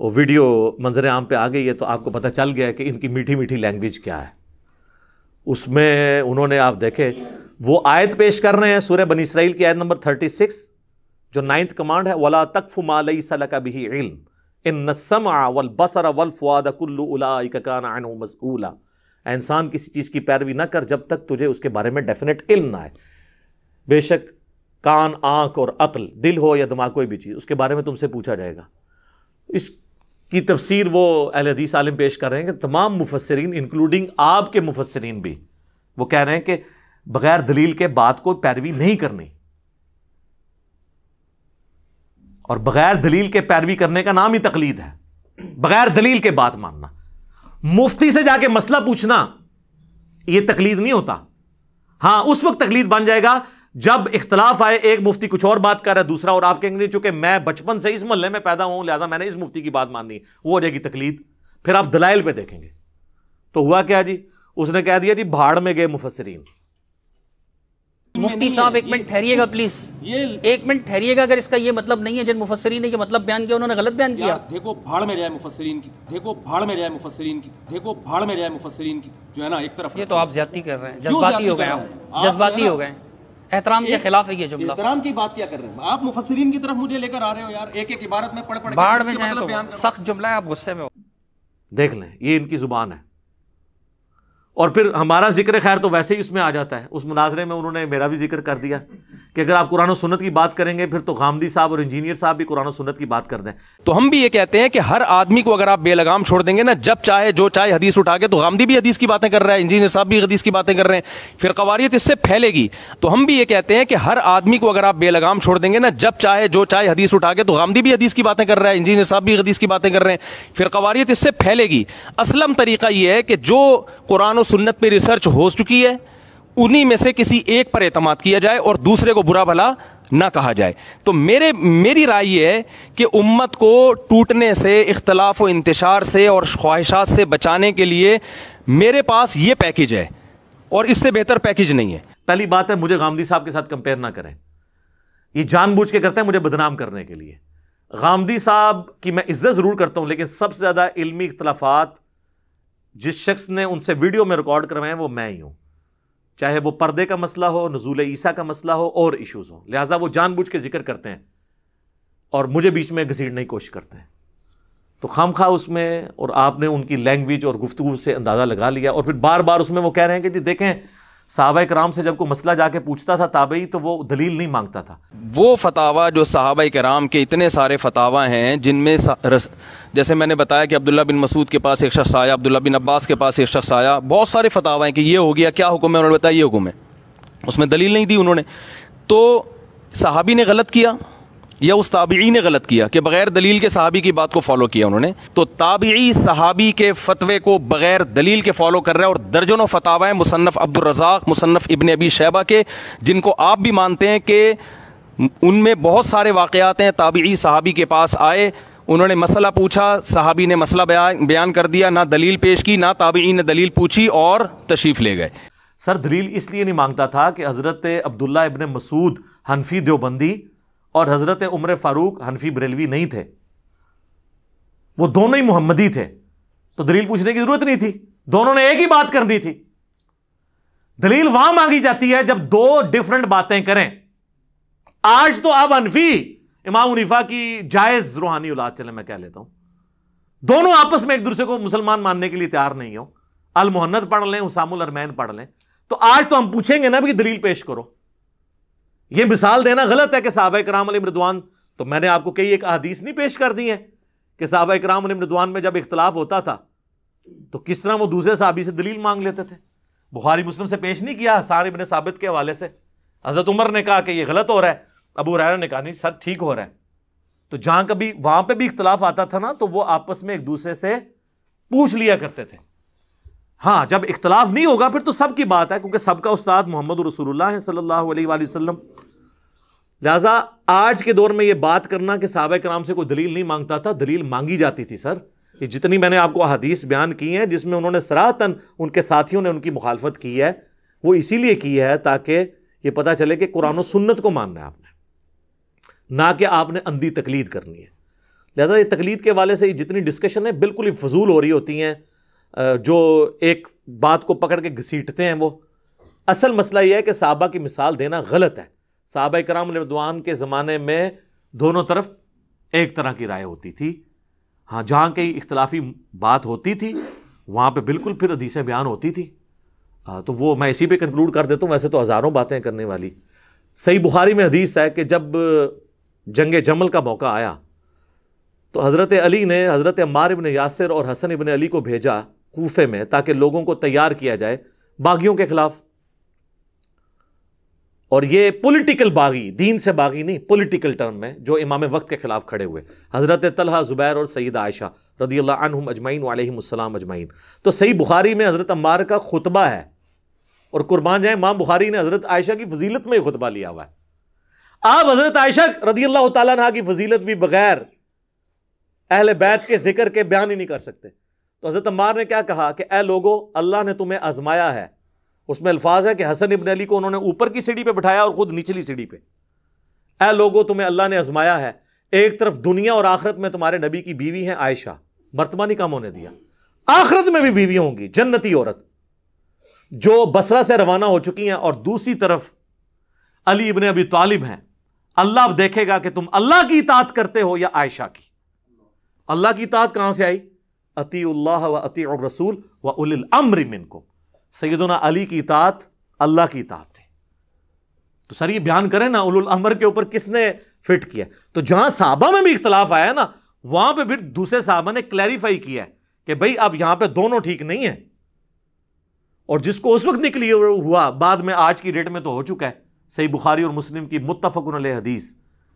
وہ ویڈیو منظر عام پہ آ گئی ہے تو آپ کو پتہ چل گیا ہے کہ ان کی میٹھی میٹھی لینگویج کیا ہے۔ اس میں انہوں نے آپ دیکھے، وہ آیت پیش کر رہے ہیں سورہ بنی اسرائیل کی آیت نمبر 36 جو نائنتھ کمانڈ ہے، ولا تقف ما ليس لك به علم۔ ان السمع والبصر والفؤاد كل اولئك كان عنه مسؤولا انسان، کسی چیز کی پیروی نہ کر جب تک تجھے اس کے بارے میں ڈیفینیٹ علم نہ آئے۔ بے شک کان، آنکھ اور عقل، دل ہو یا دماغ، کوئی بھی چیز، اس کے بارے میں تم سے پوچھا جائے گا۔ اس کی تفسیر وہ اہل حدیث عالم پیش کر رہے ہیں کہ تمام مفسرین انکلوڈنگ آپ کے مفسرین بھی، وہ کہہ رہے ہیں کہ بغیر دلیل کے بات کو پیروی نہیں کرنی۔ اور بغیر دلیل کے پیروی کرنے کا نام ہی تقلید ہے۔ بغیر دلیل کے بات ماننا۔ مفتی سے جا کے مسئلہ پوچھنا، یہ تقلید نہیں ہوتا۔ ہاں اس وقت تقلید بن جائے گا جب اختلاف آئے، ایک مفتی کچھ اور بات کر رہا ہے، دوسرا، اور آپ کہیں گے چونکہ میں بچپن سے اس محلے میں پیدا ہوں، لہٰذا میں نے اس مفتی کی بات ماننی وہ ہو جائے گی تقلید۔ پھر آپ دلائل پہ دیکھیں گے۔ تو ہوا کیا جی؟ اس نے کہہ دیا جی بھاڑ میں گئے مفسرین۔ مفتی صاحب ایک منٹ ٹھہریے گا پلیز یہ ایک منٹ ٹھہریے گا اگر اس کا یہ مطلب نہیں ہے جن مفسرین نے یہ مطلب بیان کیا انہوں نے غلط بیان کیا۔ دیکھو بھاڑ میں جائے مفسرین کی دیکھو بھاڑ میں جائے مفسرین کی دیکھو بھاڑ میں جائے مفسرین کی جو ہے نا ایک طرف یہ تو آپ زیادتی کر رہے ہیں جذباتی ہو گئے آپ۔ رہے ہیں؟ جذباتی ہو گئے احترام کے خلاف ہے یہ جملہ۔ احترام کی بات کیا کر رہے ہیں؟ آپ مفسرین کی طرف مجھے لے کر آ رہے ہو یار ایک ایک عبارت میں پڑھ پڑھ اس میں جائیں مطلب تو۔ سخت جملہ ہے آپ غصے میں ہو۔ دیکھ لیں یہ ان کی زبان ہے۔ اور پھر ہمارا ذکر خیر تو ویسے ہی اس میں آ جاتا ہے۔ اس مناظرے میں انہوں نے میرا بھی ذکر کر دیا۔ کہ اگر آپ قرآن و سنت کی بات کریں گے، پھر تو غامدی صاحب اور انجینئر صاحب بھی قرآن و سنت کی بات کر دیں۔ تو ہم بھی یہ کہتے ہیں کہ ہر آدمی کو اگر آپ بے لگام چھوڑ دیں گے نا، جب چاہے، جو چاہے حدیث اٹھا کے، تو غامدی بھی حدیث کی باتیں کر رہا ہے، انجینئر صاحب بھی حدیث کی باتیں کر رہے ہیں۔ پھر قواریت اس سے پھیلے گی۔ تو ہم بھی یہ کہتے ہیں کہ ہر آدمی کو اگر آپ بے لگام چھوڑ دیں گے نا، جب چاہے، جو چاہے حدیث اٹھا کے، تو غامدی بھی حدیث کی باتیں کر رہا ہے، انجینئر صاحب بھی حدیث کی باتیں کر رہے ہیں۔ پھر قواریت اس سے پھیلے گی۔ اسلم طریقہ یہ ہے کہ جو قرآن و سنت میں ریسرچ ہو چکی ہے انہی میں سے کسی ایک پر اعتماد کیا جائے اور دوسرے کو برا بھلا نہ کہا جائے۔ تو میرے، میری رائے یہ ہے کہ امت کو ٹوٹنے سے، اختلاف و انتشار سے اور خواہشات سے بچانے کے لیے میرے پاس یہ پیکج ہے اور اس سے بہتر پیکج نہیں ہے۔ پہلی بات ہے، مجھے غامدی صاحب کے ساتھ کمپیئر نہ کریں۔ یہ جان بوجھ کے کرتے ہیں مجھے بدنام کرنے کے لیے۔ غامدی صاحب کی میں عزت ضرور کرتا ہوں، لیکن سب سے زیادہ علمی اختلافات جس شخص نے ان سے ویڈیو میں ریکارڈ کروائے ہیں، وہ میں ہی ہوں۔ چاہے وہ پردے کا مسئلہ ہو، نزول عیسیٰ کا مسئلہ ہو، اور ایشوز ہوں۔ لہٰذا وہ جان بوجھ کے ذکر کرتے ہیں اور مجھے بیچ میں گھسیٹنے کی کوشش کرتے ہیں۔ تو خام خواہ اس میں اور آپ نے ان کی لینگویج اور گفتگو سے اندازہ لگا لیا اور پھر بار بار اس میں وہ کہہ رہے ہیں کہ جی دیکھیں صحابہ کرام سے جب کوئی مسئلہ جا کے پوچھتا تھا تابعی، تو وہ دلیل نہیں مانگتا تھا۔ وہ فتوا جو صحابہ کرام کے اتنے سارے فتوا ہیں، جن میں رس- جیسے میں نے بتایا کہ عبداللہ بن مسعود کے پاس ایک شخص آیا، عبداللہ بن عباس کے پاس ایک شخص آیا، بہت سارے فتوا ہیں کہ یہ ہو گیا، کیا حکم ہے؟ انہوں نے بتایا یہ حکم ہے۔ اس میں دلیل نہیں دی انہوں نے۔ تو صحابی نے غلط کیا۔ یا اس تابعی نے غلط کیا کہ بغیر دلیل کے صحابی کی بات کو فالو کیا انہوں نے، تو تابعی صحابی کے فتوے کو بغیر دلیل کے فالو کر رہے ہیں اور درجنوں فتوا ہیں مصنف عبد الرزاق مصنف ابن ابی شیبہ کے، جن کو آپ بھی مانتے ہیں کہ ان میں بہت سارے واقعات ہیں، تابعی صحابی کے پاس آئے، انہوں نے مسئلہ پوچھا، صحابی نے مسئلہ بیان بیان کر دیا، نہ دلیل پیش کی، نہ تابعی نے دلیل پوچھی اور تشریف لے گئے۔ سر، دلیل اس لیے نہیں مانگتا تھا کہ حضرت عبداللہ ابن مسعود حنفی دیوبندی اور حضرت عمر فاروق حنفی بریلوی نہیں تھے۔ وہ دونوں ہی محمدی تھے۔ تو دلیل پوچھنے کی ضرورت نہیں تھی۔ دونوں نے ایک ہی بات کرنی تھی۔ دلیل وہاں مانگی جاتی ہے جب دو ڈفرنٹ باتیں کریں۔ آج تو اب انفی امام عنیفا کی جائز روحانی اولاد چلے میں کہہ لیتا ہوں۔ دونوں آپس میں ایک دوسرے کو مسلمان ماننے کے لیے تیار نہیں ہو المحنت پڑھ لیں حسام الرمین پڑھ لیں۔ تو آج تو ہم پوچھیں گے نا بھی دلیل پیش کرو۔ یہ مثال دینا غلط ہے کہ صحابہ کرام علیہ مردوان، تو میں نے آپ کو کئی ایک احادیث نہیں پیش کر دی ہے کہ صحابہ کرام علیہ مردوان میں جب اختلاف ہوتا تھا، تو کس طرح وہ دوسرے صحابی سے دلیل مانگ لیتے تھے؟ بخاری مسلم سے پیش نہیں کیا، حسان ابن ثابت کے حوالے سے۔ حضرت عمر نے کہا کہ یہ غلط ہو رہا ہے، ابو ریرا نے کہا نہیں، سر ٹھیک ہو رہا ہے۔ تو جہاں کبھی وہاں پہ بھی اختلاف آتا تھا نا، تو وہ آپس میں ایک دوسرے سے پوچھ لیا کرتے تھے۔ ہاں جب اختلاف نہیں ہوگا پھر تو سب کی بات ہے، کیونکہ سب کا استاد محمد رسول اللہ ہے صلی اللہ علیہ وآلہ وسلم۔ لہٰذا، آج کے دور میں یہ بات کرنا کہ صحابہ کرام سے کوئی دلیل نہیں مانگتا تھا، دلیل مانگی جاتی تھی، سر۔ یہ جتنی میں نے آپ کو حدیث بیان کی ہیں، جس میں انہوں نے سراتن ان کے ساتھیوں نے ان کی مخالفت کی ہے، وہ اسی لیے کی ہے تاکہ یہ پتا چلے کہ قرآن و سنت کو ماننا ہے آپ نے۔ نہ کہ آپ نے اندھی تقلید کرنی ہے۔ لہٰذا، یہ تقلید کے والے سے یہ جتنی ڈسکشن ہے بالکل ہی فضول ہو رہی ہوتی ہیں۔ جو ایک بات کو پکڑ کے گھسیٹتے ہیں وہ۔ اصل مسئلہ یہ ہے کہ صحابہ کی مثال دینا غلط ہے۔ صحابہ کرام الدوان کے زمانے میں دونوں طرف ایک طرح کی رائے ہوتی تھی۔ ہاں جہاں کئی اختلافی بات ہوتی تھی، وہاں پہ بالکل پھر حدیثیں بیان ہوتی تھی۔ تو وہ میں اسی پہ کنکلوڈ کر دیتا ہوں، ویسے تو ہزاروں باتیں کرنے والی۔ صحیح بخاری میں حدیث ہے کہ جب جنگ جمل کا موقع آیا، تو حضرت علی نے حضرت عمار ابن یاسر اور حسن ابن علی کو بھیجا۔ کوفے میں تاکہ لوگوں کو تیار کیا جائے باغیوں کے خلاف۔ اور یہ پولیٹیکل باغی، دین سے باغی نہیں پولیٹیکل ٹرم میں جو امام وقت کے خلاف کھڑے ہوئے۔ حضرت طلحہ، زبیر اور سید عائشہ رضی اللہ عنہم اجمعین علیہم السلام اجمعین۔ تو صحیح بخاری میں حضرت عمار کا خطبہ ہے۔ اور قربان جائیں، امام بخاری نے حضرت عائشہ کی فضیلت میں خطبہ لیا ہوا ہے۔ آپ حضرت عائشہ رضی اللہ تعالیٰ عنہ کی فضیلت بھی بغیر اہل بیت کے ذکر کے بیان ہی نہیں کر سکتے۔ تو حضرت عمار نے کیا کہا کہ اے لوگو، اللہ نے تمہیں آزمایا ہے۔ اس میں الفاظ ہے کہ حسن ابن علی کو انہوں نے اوپر کی سیڑھی پہ بٹھایا اور خود نچلی سیڑھی پہ۔ اے لوگو، تمہیں اللہ نے آزمایا ہے۔ ایک طرف دنیا اور آخرت میں تمہارے نبی کی بیوی ہیں عائشہ۔ مرتبہ نہیں کم ہونے دیا۔ آخرت میں بھی بیوی ہوں گی، جنتی عورت۔ جو بسرا سے روانہ ہو چکی ہیں اور دوسری طرف علی ابن ابی طالب ہیں۔ اللہ اب دیکھے گا کہ تم اللہ کی اطاعت کرتے ہو یا عائشہ کی۔ اللہ کی اطاعت کہاں سے آئی؟ اتی اللہ و اتی رسول و اول الامر منکم۔ سیدنا علی کی اطاعت اللہ کی اطاعت تھی۔ تو سر یہ بیان کریں نا اول الامر کے اوپر کس نے فٹ کیا۔ تو جہاں صحابہ میں بھی اختلاف آیا نا، وہاں پہ پھر دوسرے صحابہ نے کلیریفائی کیا ہے کہ بھائی اب یہاں پہ دونوں ٹھیک نہیں ہیں۔ اور جس کو اس وقت نکلی ہوا، بعد میں آج کی ڈیٹ میں تو ہو چکا ہے۔ صحیح بخاری اور مسلم کی متفق علیہ حدیث۔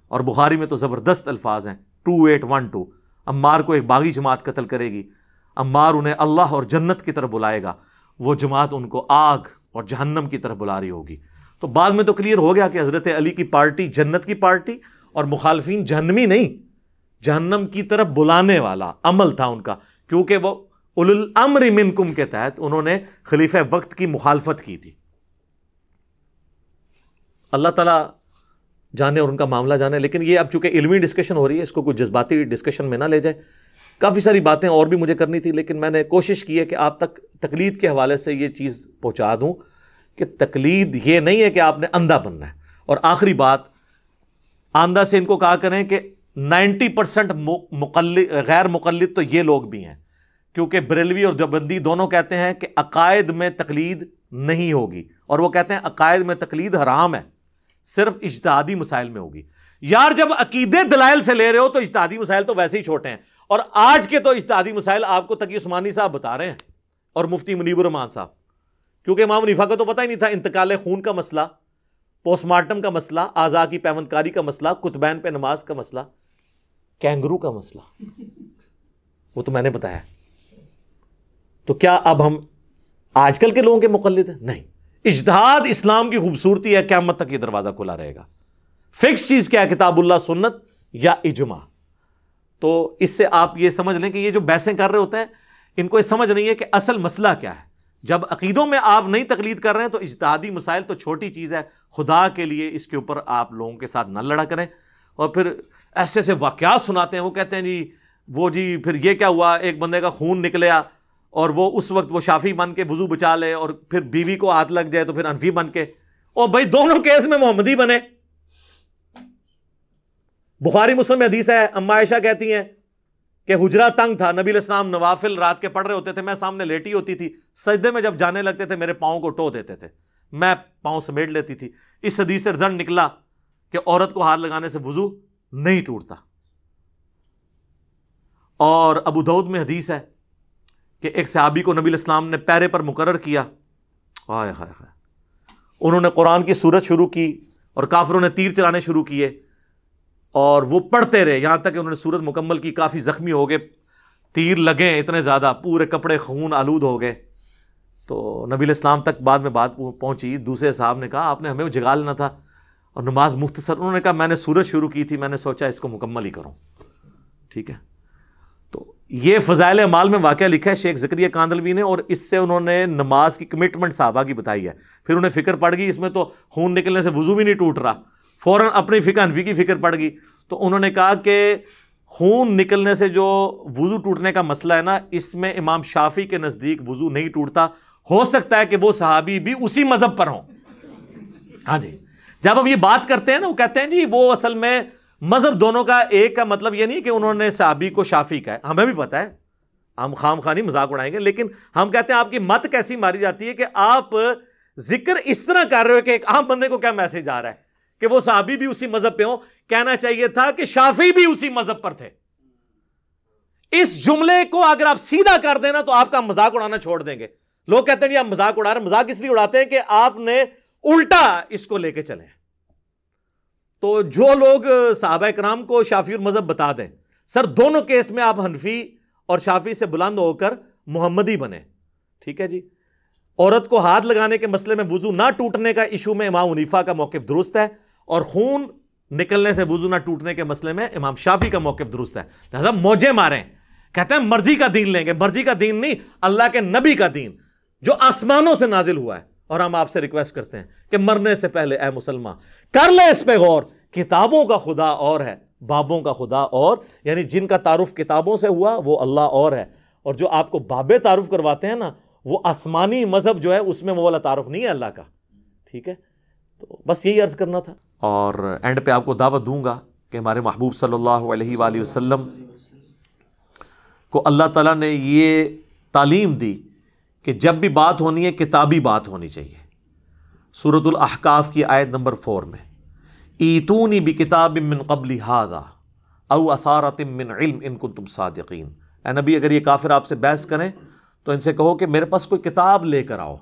اور بخاری میں تو زبردست الفاظ ہیں۔ ٹو ایٹ ون ٹو امار کو ایک باغی جماعت قتل کرے گی۔ امار انہیں اللہ اور جنت کی طرف بلائے گا۔ وہ جماعت ان کو آگ اور جہنم کی طرف بلا رہی ہوگی۔ تو بعد میں تو کلیئر ہو گیا کہ حضرت علی کی پارٹی جنت کی پارٹی اور مخالفین جہنمی نہیں۔ جہنم کی طرف بلانے والا عمل تھا ان کا۔ کیونکہ وہ الامر منکم کے تحت انہوں نے خلیفہ وقت کی مخالفت کی تھی۔ اللہ تعالیٰ جانے اور ان کا معاملہ جانے، لیکن یہ اب چونکہ علمی ڈسکشن ہو رہی ہے، اس کو کوئی جذباتی ڈسکشن میں نہ لے جائے۔ کافی ساری باتیں اور بھی مجھے کرنی تھی، لیکن میں نے کوشش کی ہے کہ آپ تک تقلید کے حوالے سے یہ چیز پہنچا دوں کہ تقلید یہ نہیں ہے کہ آپ نے اندھا بننا ہے۔ اور آخری بات آندہ سے ان کو کہا کریں کہ نائنٹی پرسینٹ مقلد، غیر مقلد تو یہ لوگ بھی ہیں۔ کیونکہ بریلوی اور جبندی دونوں کہتے ہیں کہ عقائد میں تقلید نہیں ہوگی، اور وہ کہتے ہیں عقائد میں تقلید حرام ہے۔ صرف اجتہادی مسائل میں ہوگی۔ یار، جب عقیدے دلائل سے لے رہے ہو تو اجتہادی مسائل تو ویسے ہی چھوٹے ہیں۔ اور آج کے تو اجتہادی مسائل آپ کو تقی عثمانی صاحب بتا رہے ہیں اور مفتی منیب الرحمان صاحب۔ کیونکہ امام منیفا کا تو پتہ ہی نہیں تھا، انتقال خون کا مسئلہ، پوسٹ مارٹم کا مسئلہ، آزا کی پیوند کاری کا مسئلہ کتبین پہ نماز کا مسئلہ، کینگرو کا مسئلہ۔ وہ تو میں نے بتایا۔ تو کیا اب ہم آج کل کے لوگوں کے مقلد ہیں؟ نہیں۔ اجتہاد اسلام کی خوبصورتی ہے، قیامت تک یہ دروازہ کھلا رہے گا۔ فکس چیز کیا ہے؟ کتاب اللہ، سنت یا اجماع۔ تو اس سے آپ یہ سمجھ لیں کہ یہ جو بحثیں کر رہے ہوتے ہیں، ان کو یہ سمجھ نہیں ہے کہ اصل مسئلہ کیا ہے۔ جب عقیدوں میں آپ نہیں تقلید کر رہے ہیں تو اجتہادی مسائل تو چھوٹی چیز ہے۔ خدا کے لیے اس کے اوپر آپ لوگوں کے ساتھ نہ لڑا کریں۔ اور پھر ایسے ایسے واقعات سناتے ہیں، وہ کہتے ہیں جی وہ جی پھر یہ کیا ہوا؟ ایک بندے کا خون نکلیا۔ اور وہ اس وقت وہ شافی بن کے وضو بچا لے اور پھر بیوی کو ہاتھ لگ جائے تو پھر انفی بن کے۔ اور بھائی دونوں کیس میں محمدی بنے۔ بخاری مسلم حدیث ہے، اما عائشہ کہتی ہیں کہ حجرا تنگ تھا، نبی الاسلام نوافل رات کے پڑھ رہے ہوتے تھے، میں سامنے لیٹی ہوتی تھی، سجدے میں جب جانے لگتے تھے، میرے پاؤں کو ٹو دیتے تھے۔ میں پاؤں سمیٹ لیتی تھی۔ اس حدیث سے رزلٹ نکلا کہ عورت کو ہاتھ لگانے سے وضو نہیں ٹوٹتا۔ اور ابو دعود میں حدیث ہے کہ ایک صحابی کو نبی الاسلام نے پیرے پر مقرر کیا۔ آئے ہائے ہائے انہوں نے قرآن کی صورت شروع کی اور کافروں نے تیر چلانے شروع کیے اور وہ پڑھتے رہے۔ یہاں تک کہ انہوں نے صورت مکمل کی کافی زخمی ہو گئے، تیر لگے اتنے زیادہ، پورے کپڑے خون آلود ہو گئے۔ تو نبی الاسلام تک بعد میں بات پہنچی، دوسرے صاحب نے کہا، آپ نے ہمیں جگا لینا تھا اور نماز مختصر۔ انہوں نے کہا، میں نے سورج شروع کی تھی، میں نے سوچا اس کو مکمل ہی کروں۔ ٹھیک ہے۔ یہ فضائل اعمال میں واقعہ لکھا ہے شیخ ذکریہ کاندلوی نے اور اس سے انہوں نے نماز کی کمٹمنٹ صحابہ کی بتائی ہے۔ پھر انہیں فکر پڑ گئی، اس میں تو خون نکلنے سے وضو بھی نہیں ٹوٹ رہا۔ فوراً اپنی فکر انفی کی فکر پڑ گئی۔ تو انہوں نے کہا کہ خون نکلنے سے جو وضو ٹوٹنے کا مسئلہ ہے نا، اس میں امام شافی کے نزدیک وضو نہیں ٹوٹتا۔ ہو سکتا ہے کہ وہ صحابی بھی اسی مذہب پر ہوں۔ ہاں جی۔ جب ہم یہ بات کرتے ہیں نا، وہ کہتے ہیں جی وہ اصل میں مذہب دونوں کا ایک کا مطلب یہ نہیں کہ انہوں نے صحابی کو شافی کا ہے۔ ہمیں بھی پتا ہے۔ ہم خام خانی مذاق اڑائیں گے، لیکن ہم کہتے ہیں آپ کی مت کیسی ماری جاتی ہے کہ آپ ذکر اس طرح کر رہے ہو کہ ایک عام بندے کو کیا میسج آ رہا ہے کہ وہ صحابی بھی اسی مذہب پہ ہوں۔ کہنا چاہیے تھا کہ شافی بھی اسی مذہب پر تھے۔ اس جملے کو اگر آپ سیدھا کر دینا تو آپ کا مذاق اڑانا چھوڑ دیں گے۔ لوگ کہتے ہیں جی آپ مذاق اڑا رہے ہیں۔ مذاق اس لیے اڑاتے ہیں کہ آپ نے الٹا اس کو لے کے چلے تو جو لوگ صحابہ کرام کو شافی المذہب بتا دیں، سر دونوں کیس میں آپ حنفی اور شافی سے بلند ہو کر محمدی بنے ٹھیک ہے جی؟ عورت کو ہاتھ لگانے کے مسئلے میں وضو نہ ٹوٹنے کا ایشو میں امام عنیفا کا موقف درست ہے اور خون نکلنے سے وضو نہ ٹوٹنے کے مسئلے میں امام شافی کا موقف درست ہے۔ لہذا موجے ماریں۔ کہتے ہیں مرضی کا دین لیں گے۔ مرضی کا دین نہیں، اللہ کے نبی کا دین جو آسمانوں سے نازل ہوا ہے۔ اور ہم آپ سے ریکویسٹ کرتے ہیں کہ مرنے سے پہلے اے مسلمان، کر لے اس پہ غور، کتابوں کا خدا اور ہے، بابوں کا خدا اور یعنی جن کا تعارف کتابوں سے ہوا وہ اللہ اور ہے۔ اور جو آپ کو بابے تعارف کرواتے ہیں نا، وہ آسمانی مذہب جو ہے اس میں وہ والا تعارف نہیں ہے اللہ کا۔ ٹھیک ہے؟ تو بس یہی عرض کرنا تھا۔ اور اینڈ پہ آپ کو دعوت دوں گا کہ ہمارے محبوب صلی اللہ علیہ وآلہ وسلم کو اللہ تعالیٰ نے یہ تعلیم دی کہ جب بھی بات ہونی ہے، کتابی بات ہونی چاہیے۔ سورت الاحقاف کی آیت نمبر فور میں، ایتونی بھی کتاب من قبل ہاضا او اثارت من علم ان کن تم صادقین. اے نبی، اگر یہ کافر آپ سے بحث کریں، تو ان سے کہو کہ میرے پاس کوئی کتاب لے کر آؤ۔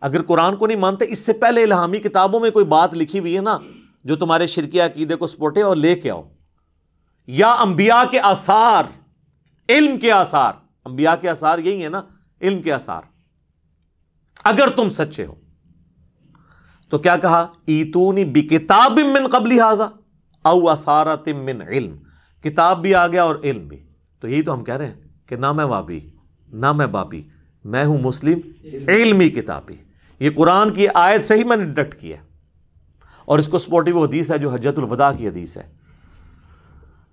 اگر قرآن کو نہیں مانتے، اس سے پہلے الہامی کتابوں میں کوئی بات لکھی ہوئی ہے نا، جو تمہارے شرکی عقیدے کو سپورٹے اور لے کے آؤ۔ یا انبیاء کے آثار، علم کے آثار۔ انبیاء کے آثار یہی ہے نا علم کے آثار۔ اگر تم سچے ہو، تو کیا کہا؟ ایتونی بی کتاب من قبل حاضا او اثارت من علم. کتاب بھی آ گیا اور علم بھی۔ تو یہی تو ہم کہہ رہے ہیں کہ نہ میں وابی، نہ میں بابی، میں ہوں مسلم، علمی کتابی یہ قرآن کی آیت سے ہی میں نے ڈکٹ کیا اور اس کو سپورٹیو حدیث ہے جو حجت الوداع کی حدیث ہے۔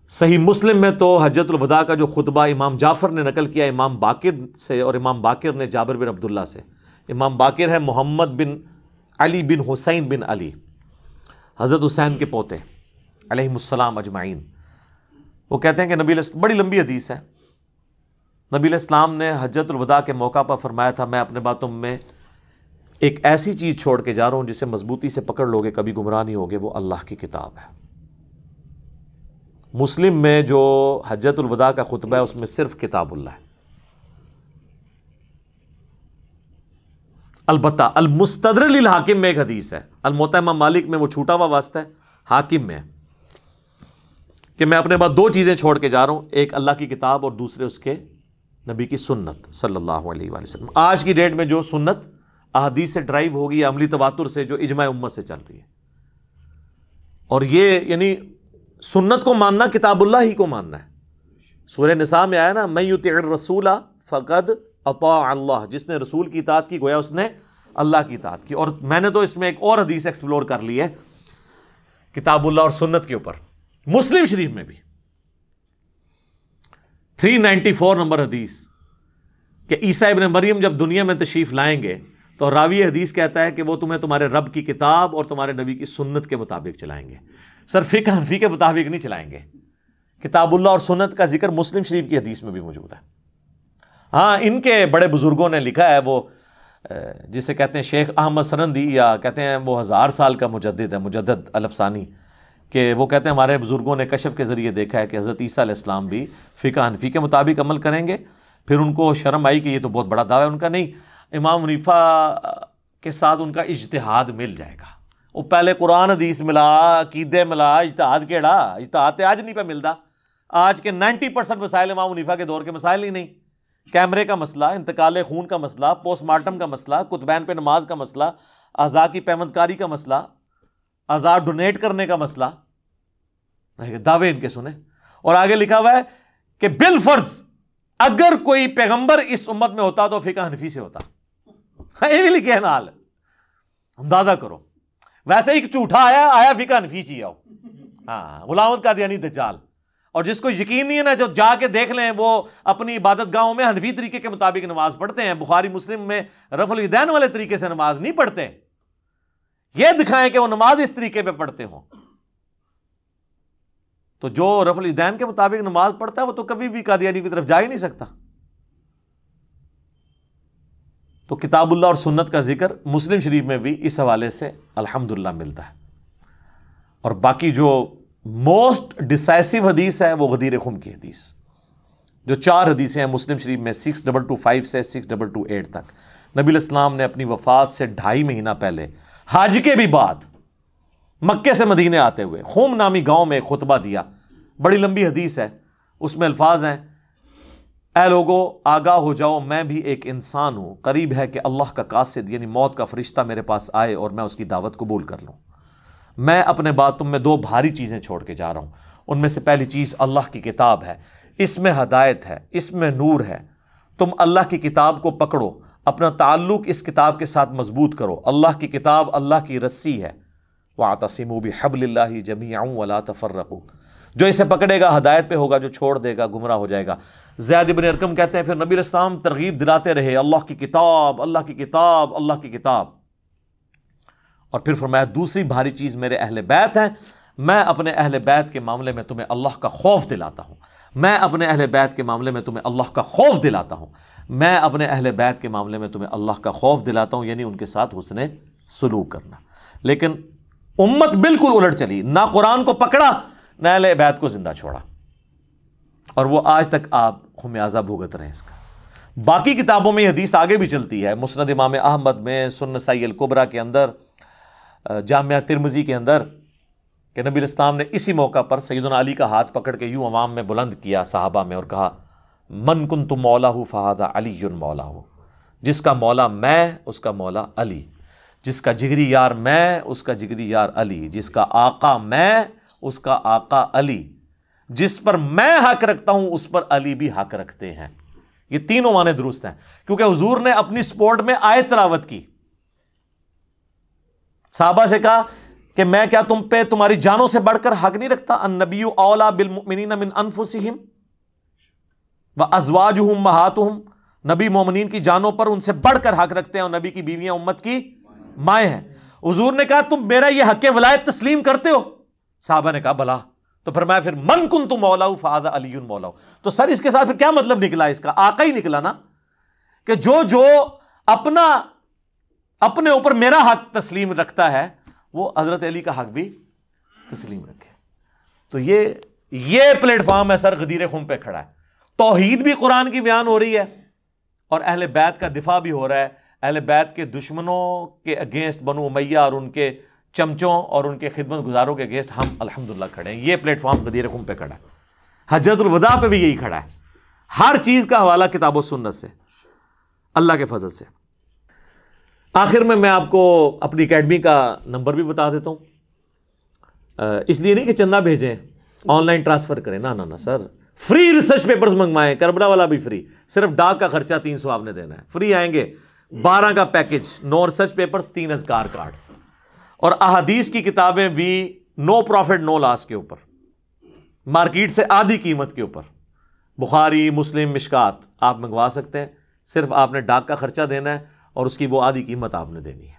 صحیح مسلم میں تو حجت الوداع کا جو خطبہ امام جعفر نے نقل کیا، امام باقر سے اور امام باقر نے جابر بن عبداللہ سے۔ امام باقر ہے محمد بن علی بن حسین بن علی، حضرت حسین کے پوتے علیہ السلام اجمعین۔ وہ کہتے ہیں کہ نبی بڑی لمبی حدیث ہے۔ نبی الاسلام نے حجت الوداع کے موقع پر فرمایا تھا، میں اپنے باتوں میں ایک ایسی چیز چھوڑ کے جا رہا ہوں جسے مضبوطی سے پکڑ لوگے، کبھی گمراہ نہیں ہوگے، وہ اللہ کی کتاب ہے۔ مسلم میں جو حجت الوداع کا خطبہ ہے، اس میں صرف کتاب اللہ ہے۔ البتہ المستدر الحاکم میں ایک حدیث ہے۔ المحتمہ مالک میں وہ چھوٹا ہوا واسطہ ہے، حاکم میں کہ میں اپنے بعد دو چیزیں چھوڑ کے جا رہا ہوں، ایک اللہ کی کتاب اور دوسرے اس کے نبی کی سنت صلی اللہ علیہ وآلہ وسلم۔ آج کی ڈیٹ میں جو سنت احادیث سے ڈرائیو ہوگی عملی تواتر سے جو اجماع امت سے چل رہی ہے۔ اور یہ یعنی سنت کو ماننا، کتاب اللہ ہی کو ماننا ہے۔ سورہ نساء میں آیا نا میں یوتی رسولہ فقد اطاع اللہ جس نے رسول کی اطاعت کی، گویا اس نے اللہ کی اطاعت کی۔ اور میں نے تو اس میں ایک اور حدیث ایکسپلور کر لی ہے، کتاب اللہ اور سنت کے اوپر۔ مسلم شریف میں بھی۔ تھری نائنٹی فور نمبر حدیث، کہ عیسیٰ ابن مریم جب دنیا میں تشریف لائیں گے، تو راوی حدیث کہتا ہے کہ وہ تمہیں تمہارے رب کی کتاب اور تمہارے نبی کی سنت کے مطابق چلائیں گے۔ سر فقہ حنفی کے مطابق نہیں چلائیں گے۔ کتاب اللہ اور سنت کا ذکر مسلم شریف کی حدیث میں بھی موجود ہے۔ ہاں ان کے بڑے بزرگوں نے لکھا ہے وہ جسے کہتے ہیں شیخ احمد سرندی یا کہتے ہیں وہ ہزار سال کا مجدد ہے، مجدد الفسانی کہ وہ کہتے ہیں ہمارے بزرگوں نے کشف کے ذریعے دیکھا ہے کہ حضرت عیسیٰ علیہ السلام بھی فقہ حنفی کے مطابق عمل کریں گے۔ پھر ان کو شرم آئی کہ یہ تو بہت بڑا دعویٰ ہے، ان کا نہیں، امام منیفا کے ساتھ ان کا اجتہاد مل جائے گا۔ وہ پہلے قرآن حدیث ملا عقیدے ملا اجتہاد کیڑا اجتہاد آج نہیں پہ ملتا آج کے نائنٹی پرسینٹ مسائل امام منیفا کے دور کے مسائل ہی نہیں کیمرے کا مسئلہ انتقال خون کا مسئلہ پوسٹ مارٹم کا مسئلہ کتبین پہ نماز کا مسئلہ اعضاء کی پیمند کاری کا مسئلہ آزاد ڈونیٹ کرنے کا مسئلہ دعوے ان کے سنیں اور آگے لکھا ہوا ہے کہ بل فرض اگر کوئی پیغمبر اس امت میں ہوتا تو فقہ حنفی سے ہوتا یہ بھی لکھے ہیں حال اندازہ کرو ویسے ایک جھوٹا آیا آیا فقہ حنفی چی آؤ ہاں غلامت کا دیا نہیں، دجال۔ اور جس کو یقین نہیں ہے نا، جو جا کے دیکھ لیں، وہ اپنی عبادت گاہوں میں حنفی طریقے کے مطابق نماز پڑھتے ہیں۔ بخاری مسلم میں رف الدین والے طریقے سے نماز نہیں پڑھتے۔ یہ دکھائیں کہ وہ نماز اس طریقے پہ پڑھتے ہوں۔ تو جو رف الدین کے مطابق نماز پڑھتا ہے، وہ تو کبھی بھی قادیانی کی طرف جا ہی نہیں سکتا۔ تو کتاب اللہ اور سنت کا ذکر مسلم شریف میں بھی اس حوالے سے الحمد ملتا ہے۔ اور باقی جو موسٹ ڈسائسو حدیث ہے وہ غدیر خم کی حدیث۔ جو چار حدیثیں ہیں مسلم شریف میں سکس ڈبل ٹو فائیو سے سکس ڈبل ٹو ایٹ تک۔ نبی الاسلام نے اپنی وفات سے ڈھائی مہینہ پہلے حاج کے بھی بعد مکے سے مدینے آتے ہوئے خوم نامی گاؤں میں خطبہ دیا۔ بڑی لمبی حدیث ہے، اس میں الفاظ ہیں۔ اے لوگو، آگاہ ہو جاؤ، میں بھی ایک انسان ہوں۔ قریب ہے کہ اللہ کا قاصد یعنی موت کا فرشتہ میرے پاس آئے اور میں اس کی دعوت قبول کر لوں۔ میں اپنے بعد تم میں دو بھاری چیزیں چھوڑ کے جا رہا ہوں۔ ان میں سے پہلی چیز اللہ کی کتاب ہے۔ اس میں ہدایت ہے، اس میں نور ہے۔ تم اللہ کی کتاب کو پکڑو، اپنا تعلق اس کتاب کے ساتھ مضبوط کرو۔ اللہ کی کتاب اللہ کی رسی ہے۔ وہ آتسم و بھی حب اللہ جو اسے پکڑے گا، ہدایت پہ ہوگا، جو چھوڑ دے گا، گمراہ ہو جائے گا۔ زید ابن ارکم کہتے ہیں، پھر نبی السلام ترغیب دلاتے رہے، اللہ کی کتاب، اللہ کی کتاب، اللہ کی کتاب۔ اور پھر فرمایا، دوسری بھاری چیز میرے اہل بیت ہیں۔ میں اپنے اہل بیت کے معاملے میں تمہیں اللہ کا خوف دلاتا ہوں۔ میں اپنے اہل بیت کے معاملے میں تمہیں اللہ کا خوف دلاتا ہوں۔ میں اپنے اہل بیت کے معاملے میں تمہیں اللہ کا خوف دلاتا ہوں یعنی ان کے ساتھ حسن سلوک کرنا۔ لیکن امت بالکل الٹ چلی، نہ قرآن کو پکڑا نہ اہل بیت کو زندہ چھوڑا۔ اور وہ آج تک آپ خمیازہ بھگت رہے ہیں اس کا۔ باقی کتابوں میں یہ حدیث آگے بھی چلتی ہے، مسند امام احمد میں سن سی القبرا کے اندر، جامعہ ترمزی کے اندر، کہ نبی اسلام نے اسی موقع پر سیدنا علی کا ہاتھ پکڑ کے یوں عوام میں بلند کیا صحابہ میں اور کہا، من کن تم مولا ہو فہادہ علی مولا ہو جس کا مولا میں، اس کا مولا علی۔ جس کا جگری یار میں، اس کا جگری یار علی۔ جس کا آقا میں اس کا آقا علی، جس پر میں حق رکھتا ہوں، اس پر علی بھی حق رکھتے ہیں۔ یہ تینوں معنی درست ہیں۔ کیونکہ حضور نے اپنی سپورٹ میں آئے تلاوت کی۔ صحابہ سے کہا کہ میں کیا تم پہ تمہاری جانوں سے بڑھ کر حق نہیں رکھتا؟ ان نبی اولا بالمؤمنین من انفسہم و ازواجہم مہاتہم۔ نبی مومنین کی جانوں پر ان سے بڑھ کر حق رکھتے ہیں اور نبی کی بیویاں امت کی مائیں ہیں۔ حضور نے کہا، تم میرا یہ حق ولایت تسلیم کرتے ہو۔ صحابہ نے کہا، بلا۔ تو پھر میں پھر من کن تم مولا فاضا علی مولا تو سر، اس کے ساتھ پھر کیا مطلب نکلا اس کا؟ آقا ہی نکلا نا۔ کہ جو جو اپنا، اپنے اوپر میرا حق تسلیم رکھتا ہے، وہ حضرت علی کا حق بھی تسلیم رکھے۔ تو یہ یہ پلیٹ فارم ہے سر، غدیر خون پہ کھڑا ہے۔ توحید بھی قرآن کی بیان ہو رہی ہے، اور اہل بیت کا دفاع بھی ہو رہا ہے۔ اہل بیت کے دشمنوں کے اگینسٹ بنو میاں اور ان کے چمچوں اور ان کے خدمت گزاروں کے اگینسٹ ہم الحمد کھڑے ہیں۔ یہ پلیٹ فارم غدیر خون پہ کھڑا ہے۔ حجرت الوداع پہ بھی یہی کھڑا ہے۔ ہر چیز کا حوالہ کتاب و سنت سے، اللہ کے فضل سے۔ آخر میں میں آپ کو اپنی اکیڈمی کا نمبر بھی بتا دیتا ہوں۔ اس لیے نہیں کہ چندہ بھیجیں، آن لائن ٹرانسفر کریں۔ نہ نہ سر۔ فری ریسرچ پیپرز منگوائیں، کربلا والا بھی فری۔ صرف ڈاک کا خرچہ تین سو آپ نے دینا ہے۔ فری آئیں گے۔ بارہ کا پیکج نو ریسرچ پیپرز، تین ازکار کارڈ۔ اور احادیث کی کتابیں بھی نو پروفٹ نو لاس کے اوپر، مارکیٹ سے آدھی قیمت کے اوپر۔ بخاری، مسلم، مشکات، آپ منگوا سکتے ہیں، صرف آپ نے ڈاک کا خرچہ دینا ہے اور اس کی وہ آدھی قیمت آپ نے دینی ہے۔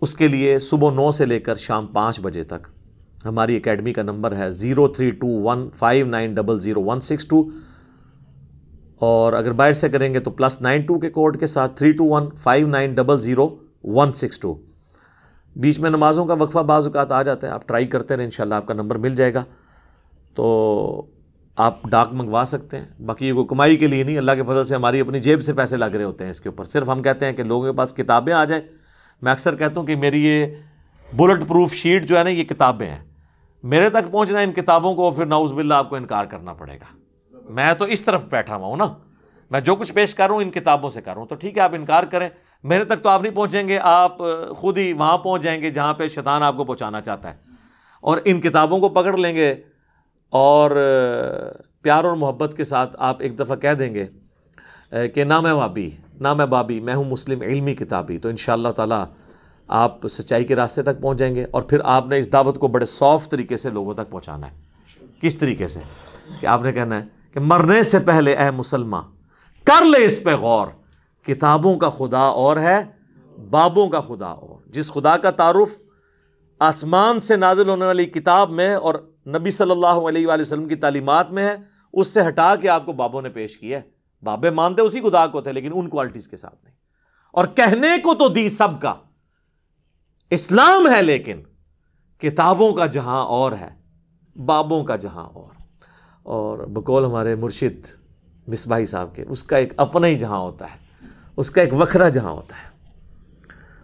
اس کے لیے صبح نو سے لے کر شام پانچ بجے تک ہماری اکیڈمی کا نمبر ہے zero three two one five nine double zero one six two. اور اگر باہر سے کریں گے تو پلس نائن ٹو کے کوڈ کے ساتھ three two one five nine double zero. One six two بیچ میں نمازوں کا وقفہ بعض اوقات آ جاتا ہے، آپ ٹرائی کرتے رہیں، انشاءاللہ آپ کا نمبر مل جائے گا۔ تو آپ ڈاک منگوا سکتے ہیں۔ باقی یہ کوئی کمائی کے لیے نہیں، اللہ کے فضل سے ہماری اپنی جیب سے پیسے لگ رہے ہوتے ہیں اس کے اوپر۔ صرف ہم کہتے ہیں کہ لوگوں کے پاس کتابیں آ جائیں۔ میں اکثر کہتا ہوں کہ میری یہ بلٹ پروف شیٹ جو ہے نا، یہ کتابیں ہیں۔ میرے تک پہنچنا ان کتابوں کو، پھر ناؤز باللہ آپ کو انکار کرنا پڑے گا۔ میں تو اس طرف بیٹھا ہوا ہوں نا۔ میں جو کچھ پیش کر رہا ہوں، ان کتابوں سے کر رہا ہوں۔ تو ٹھیک ہے، آپ انکار کریں۔ میرے تک تو آپ نہیں پہنچیں گے، آپ خود ہی وہاں پہنچ جائیں گے جہاں پہ شیطان آپ کو پہنچانا چاہتا ہے۔ اور ان کتابوں کو پکڑ لیں گے اور پیار اور محبت کے ساتھ آپ ایک دفعہ کہہ دیں گے کہ نہ میں بابی، نہ میں بابی، میں ہوں مسلم علمی کتابی۔ تو ان شاء اللہ تعالیٰ آپ سچائی کے راستے تک پہنچ جائیں گے اور پھر آپ نے اس دعوت کو بڑے سافٹ طریقے سے لوگوں تک پہنچانا ہے۔ کس طریقے سے؟ کہ آپ نے کہنا ہے کہ مرنے سے پہلے اے مسلمان کر لے اس پہ غور۔ کتابوں کا خدا اور ہے، بابوں کا خدا اور۔ جس خدا کا تعارف آسمان سے نازل ہونے والی کتاب میں اور نبی صلی اللہ علیہ وآلہ وسلم کی تعلیمات میں ہے، اس سے ہٹا کے آپ کو بابوں نے پیش کیا ہے۔ بابے مانتے اسی خدا کو تھے، لیکن ان کوالٹیز کے ساتھ نہیں۔ اور کہنے کو تو دی سب کا۔ اسلام ہے لیکن کتابوں کا جہاں اور ہے، بابوں کا جہاں اور۔ اور بقول ہمارے مرشد مصباحی صاحب کے، اس کا ایک اپنا ہی جہاں ہوتا ہے۔ اس کا ایک وکھرا جہاں ہوتا ہے۔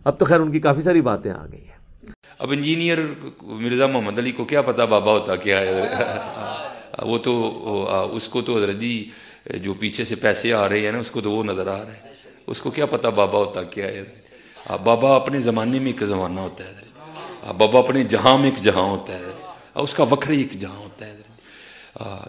اب تو خیر ان کی کافی ساری باتیں آ گئی ہیں۔ اب انجینئر مرزا محمد علی کو کیا پتا بابا ہوتا کیا ہے۔ وہ تو اس کو تو حضرت جی جو پیچھے سے پیسے آ رہے ہیں نا، اس کو تو وہ نظر آ رہا ہے۔ اس کو کیا پتا بابا ہوتا کیا ہے۔ بابا اپنے زمانے میں ایک زمانہ ہوتا ہے۔ بابا اپنے جہاں میں ایک جہاں ہوتا ہے۔ اس کا وکھرے ایک جہاں ہوتا ہے۔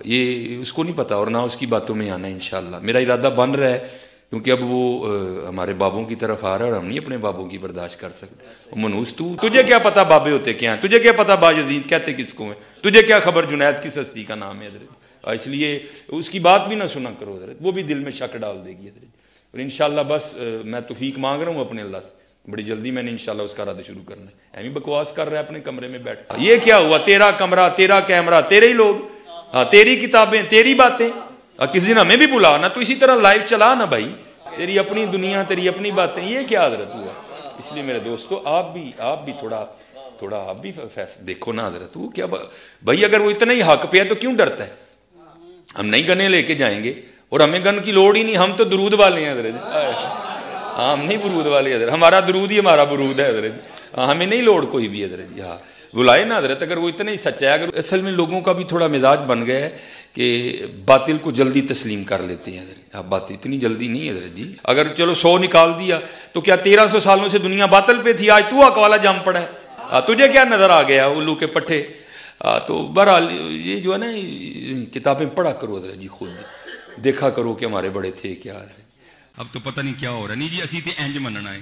یہ اس کو نہیں پتا اور نہ اس کی باتوں میں آنا ہے انشاءاللہ۔ میرا ارادہ بن رہا ہے کیونکہ اب وہ ہمارے بابوں کی طرف آ رہا ہے اور ہم نہیں اپنے بابوں کی برداشت کر سکتے۔ منوس، تو تجھے کیا پتا بابے ہوتے کیا ہیں؟ تجھے کیا پتا با یزید کہتے کس کو ہیں؟ تجھے کیا خبر جنید کس ہستی کا نام ہے حضرت؟ اس لیے اس کی بات بھی نہ سنا کرو حضرت، وہ بھی دل میں شک ڈال دے گی حضرت۔ اور انشاءاللہ بس میں توفیق مانگ رہا ہوں اپنے اللہ سے۔ بڑی جلدی میں نے انشاءاللہ اس کا رد شروع کرنا ہے۔ ایمی بکواس کر رہا ہے اپنے کمرے میں بیٹھ۔ یہ کیا ہوا؟ تیرا کمرہ، تیرا کیمرہ، تیرے ہی لوگ؟ ہاں تیری کتابیں، تیری باتیں۔ کسی دن ہمیں بھی بلا نا، تو اسی طرح لائف چلا نا بھائی۔ تیری اپنی دنیا، تیری اپنی باتیں، یہ کیا حضرت ہوا؟ اس لیے میرے دوستو، آپ بھی آپ بھی تھوڑا تھوڑا آپ بھی فیصلہ دیکھو نا حضرت، وہ کیا بھائی اگر وہ اتنا ہی حق پہ ہے تو کیوں ڈرتا ہے؟ ہم نہیں گنے لے کے جائیں گے، اور ہمیں گن کی لوڑ ہی نہیں، ہم تو درود والے ہیں حضرت۔ ہاں ہم نہیں برود والے حضرت، ہمارا درود ہی ہمارا برود ہے حضرت۔ ہاں، ہمیں نہیں لوڑ کوئی بھی حضرت ہاں۔ بلائے نا حضرت، اگر وہ اتنا ہی سچا ہے، اگر اصل میں لوگوں کا بھی تھوڑا مزاج بن گیا ہے کہ باطل کو جلدی تسلیم کر لیتے ہیں حضرت۔ اب بات اتنی جلدی نہیں ہے حضرت جی۔ اگر چلو سو نکال دیا تو کیا تیرہ سو سالوں سے دنیا باطل پہ تھی؟ آج تو اکوالا جام پڑا ہے۔ تجھے کیا نظر آ گیا الو کے پٹھے؟ تو بہرحال یہ جو ہے نا کتابیں پڑھا کرو حضرت جی خود۔ دیکھا کرو کہ ہمارے بڑے تھے کیا۔ اب تو پتہ نہیں کیا ہو رہا۔ نہیں جی اسی تے انج مننا ہے۔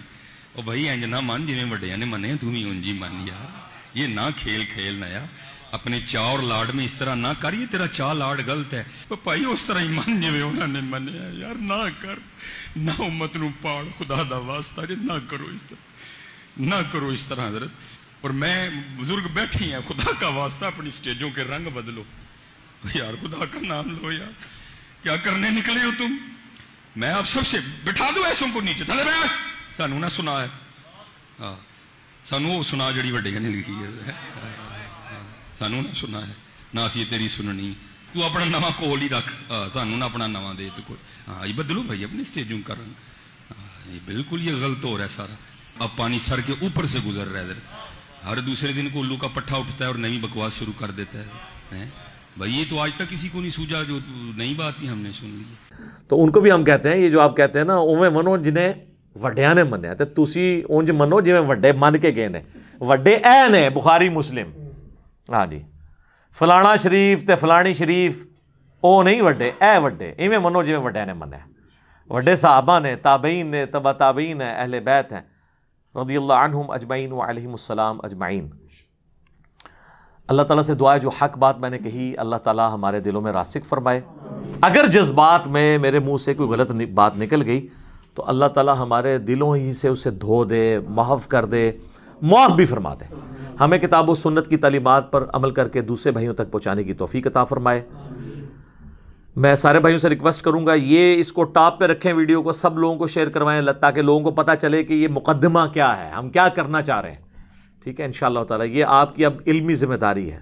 او بھائی انج نہ من، جویں وڈیاں نے منے تو بھی انج ہی من یار۔ یہ نہ کھیل کھیل نہ یا اپنے چا اور لاڈ میں اس طرح نہ کر، یہ تیرا چا لاڈ غلط ہے۔ بھائی، اس طرح ہی من جویں انہاں نے منیا یار نہ کر، نہ امت نو پاڑ، خدا دا واسطہ جی نہ کرو اس طرح، نہ کرو اس طرح، حضرت۔ اور میں بزرگ بیٹھی ہیں، خدا کا واسطہ اپنی سٹیجوں کے رنگ بدلو۔ یار، خدا کا نام لو یار۔ کیا کرنے نکلے ہو تم؟ میں آپ سب سے بٹھا دوں ایسوں کو نیچے۔ تھلے بیٹھ۔ سانو نہ سنا ہے۔ ہاں سانو وہ سنا جڑی وڈے نے لکھی ہے۔ سانو نہ سنا ہے نہ اسی تیری سننی تو اپنا نواں کول ہی رکھ سانو نہ اپنا نواں دے تو کوئی ہاں یہ بدلو بھائی اپنی اسٹیجوں کرن یہ بالکل یہ غلط ہو رہا ہے سارا اب پانی سر کے اوپر سے گزر رہا ہے ادھر ہر دوسرے دن کو الو کا پٹھا اٹھتا ہے اور نئی بکواس شروع کر دیتا ہے بھائی یہ تو آج تک کسی کو نہیں سوجا جو نئی بات ہی ہم نے سن لی تو ان کو بھی ہم کہتے ہیں یہ جو آپ کہتے ہیں نا اوے منو جنہیں وڈیا نے منیا تو تسی اونج منو جی وڈے من کے گئے نے وڈے اے نے بخاری مسلم ہاں جی فلانا شریف تے فلانی شریف او نہیں وڈے اے وڈے ایویں منو جی وڈیا نے منیا وڈے صحابہ نے تابعین نے تبا تابعین ہیں اہل بیت ہیں رضی اللہ عنہم اجمعین و علیہم السلام اجمعین اللہ تعالیٰ سے دعا ہے جو حق بات میں نے کہی اللہ تعالیٰ ہمارے دلوں میں راسک فرمائے اگر جذبات میں میرے منہ سے کوئی غلط بات نکل گئی تو اللہ تعالیٰ ہمارے دلوں ہی سے اسے دھو دے محف کر دے معاف بھی فرما دے ہمیں کتاب و سنت کی تعلیمات پر عمل کر کے دوسرے بھائیوں تک پہنچانے کی توفیق عطا فرمائے۔ میں سارے بھائیوں سے ریکویسٹ کروں گا، یہ اس کو ٹاپ پہ رکھیں ویڈیو کو، سب لوگوں کو شیئر کروائیں تاکہ لوگوں کو پتہ چلے کہ یہ مقدمہ کیا ہے۔ ہم کیا کرنا چاہ رہے ہیں۔ ٹھیک ہے ان شاء اللہ تعالیٰ، یہ آپ کی اب علمی ذمہ داری ہے۔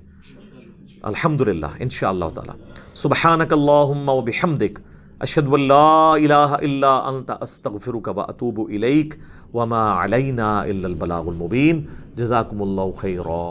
الحمد للہ ان شاء اللہ تعالیٰ۔ سبحانک اللہم و بحمدک، اشہد واللہ الہ الا انت، استغفرک و اتوب الیک۔ وما علینا الا البلاغ المبین جزاکم اللہ خیرہ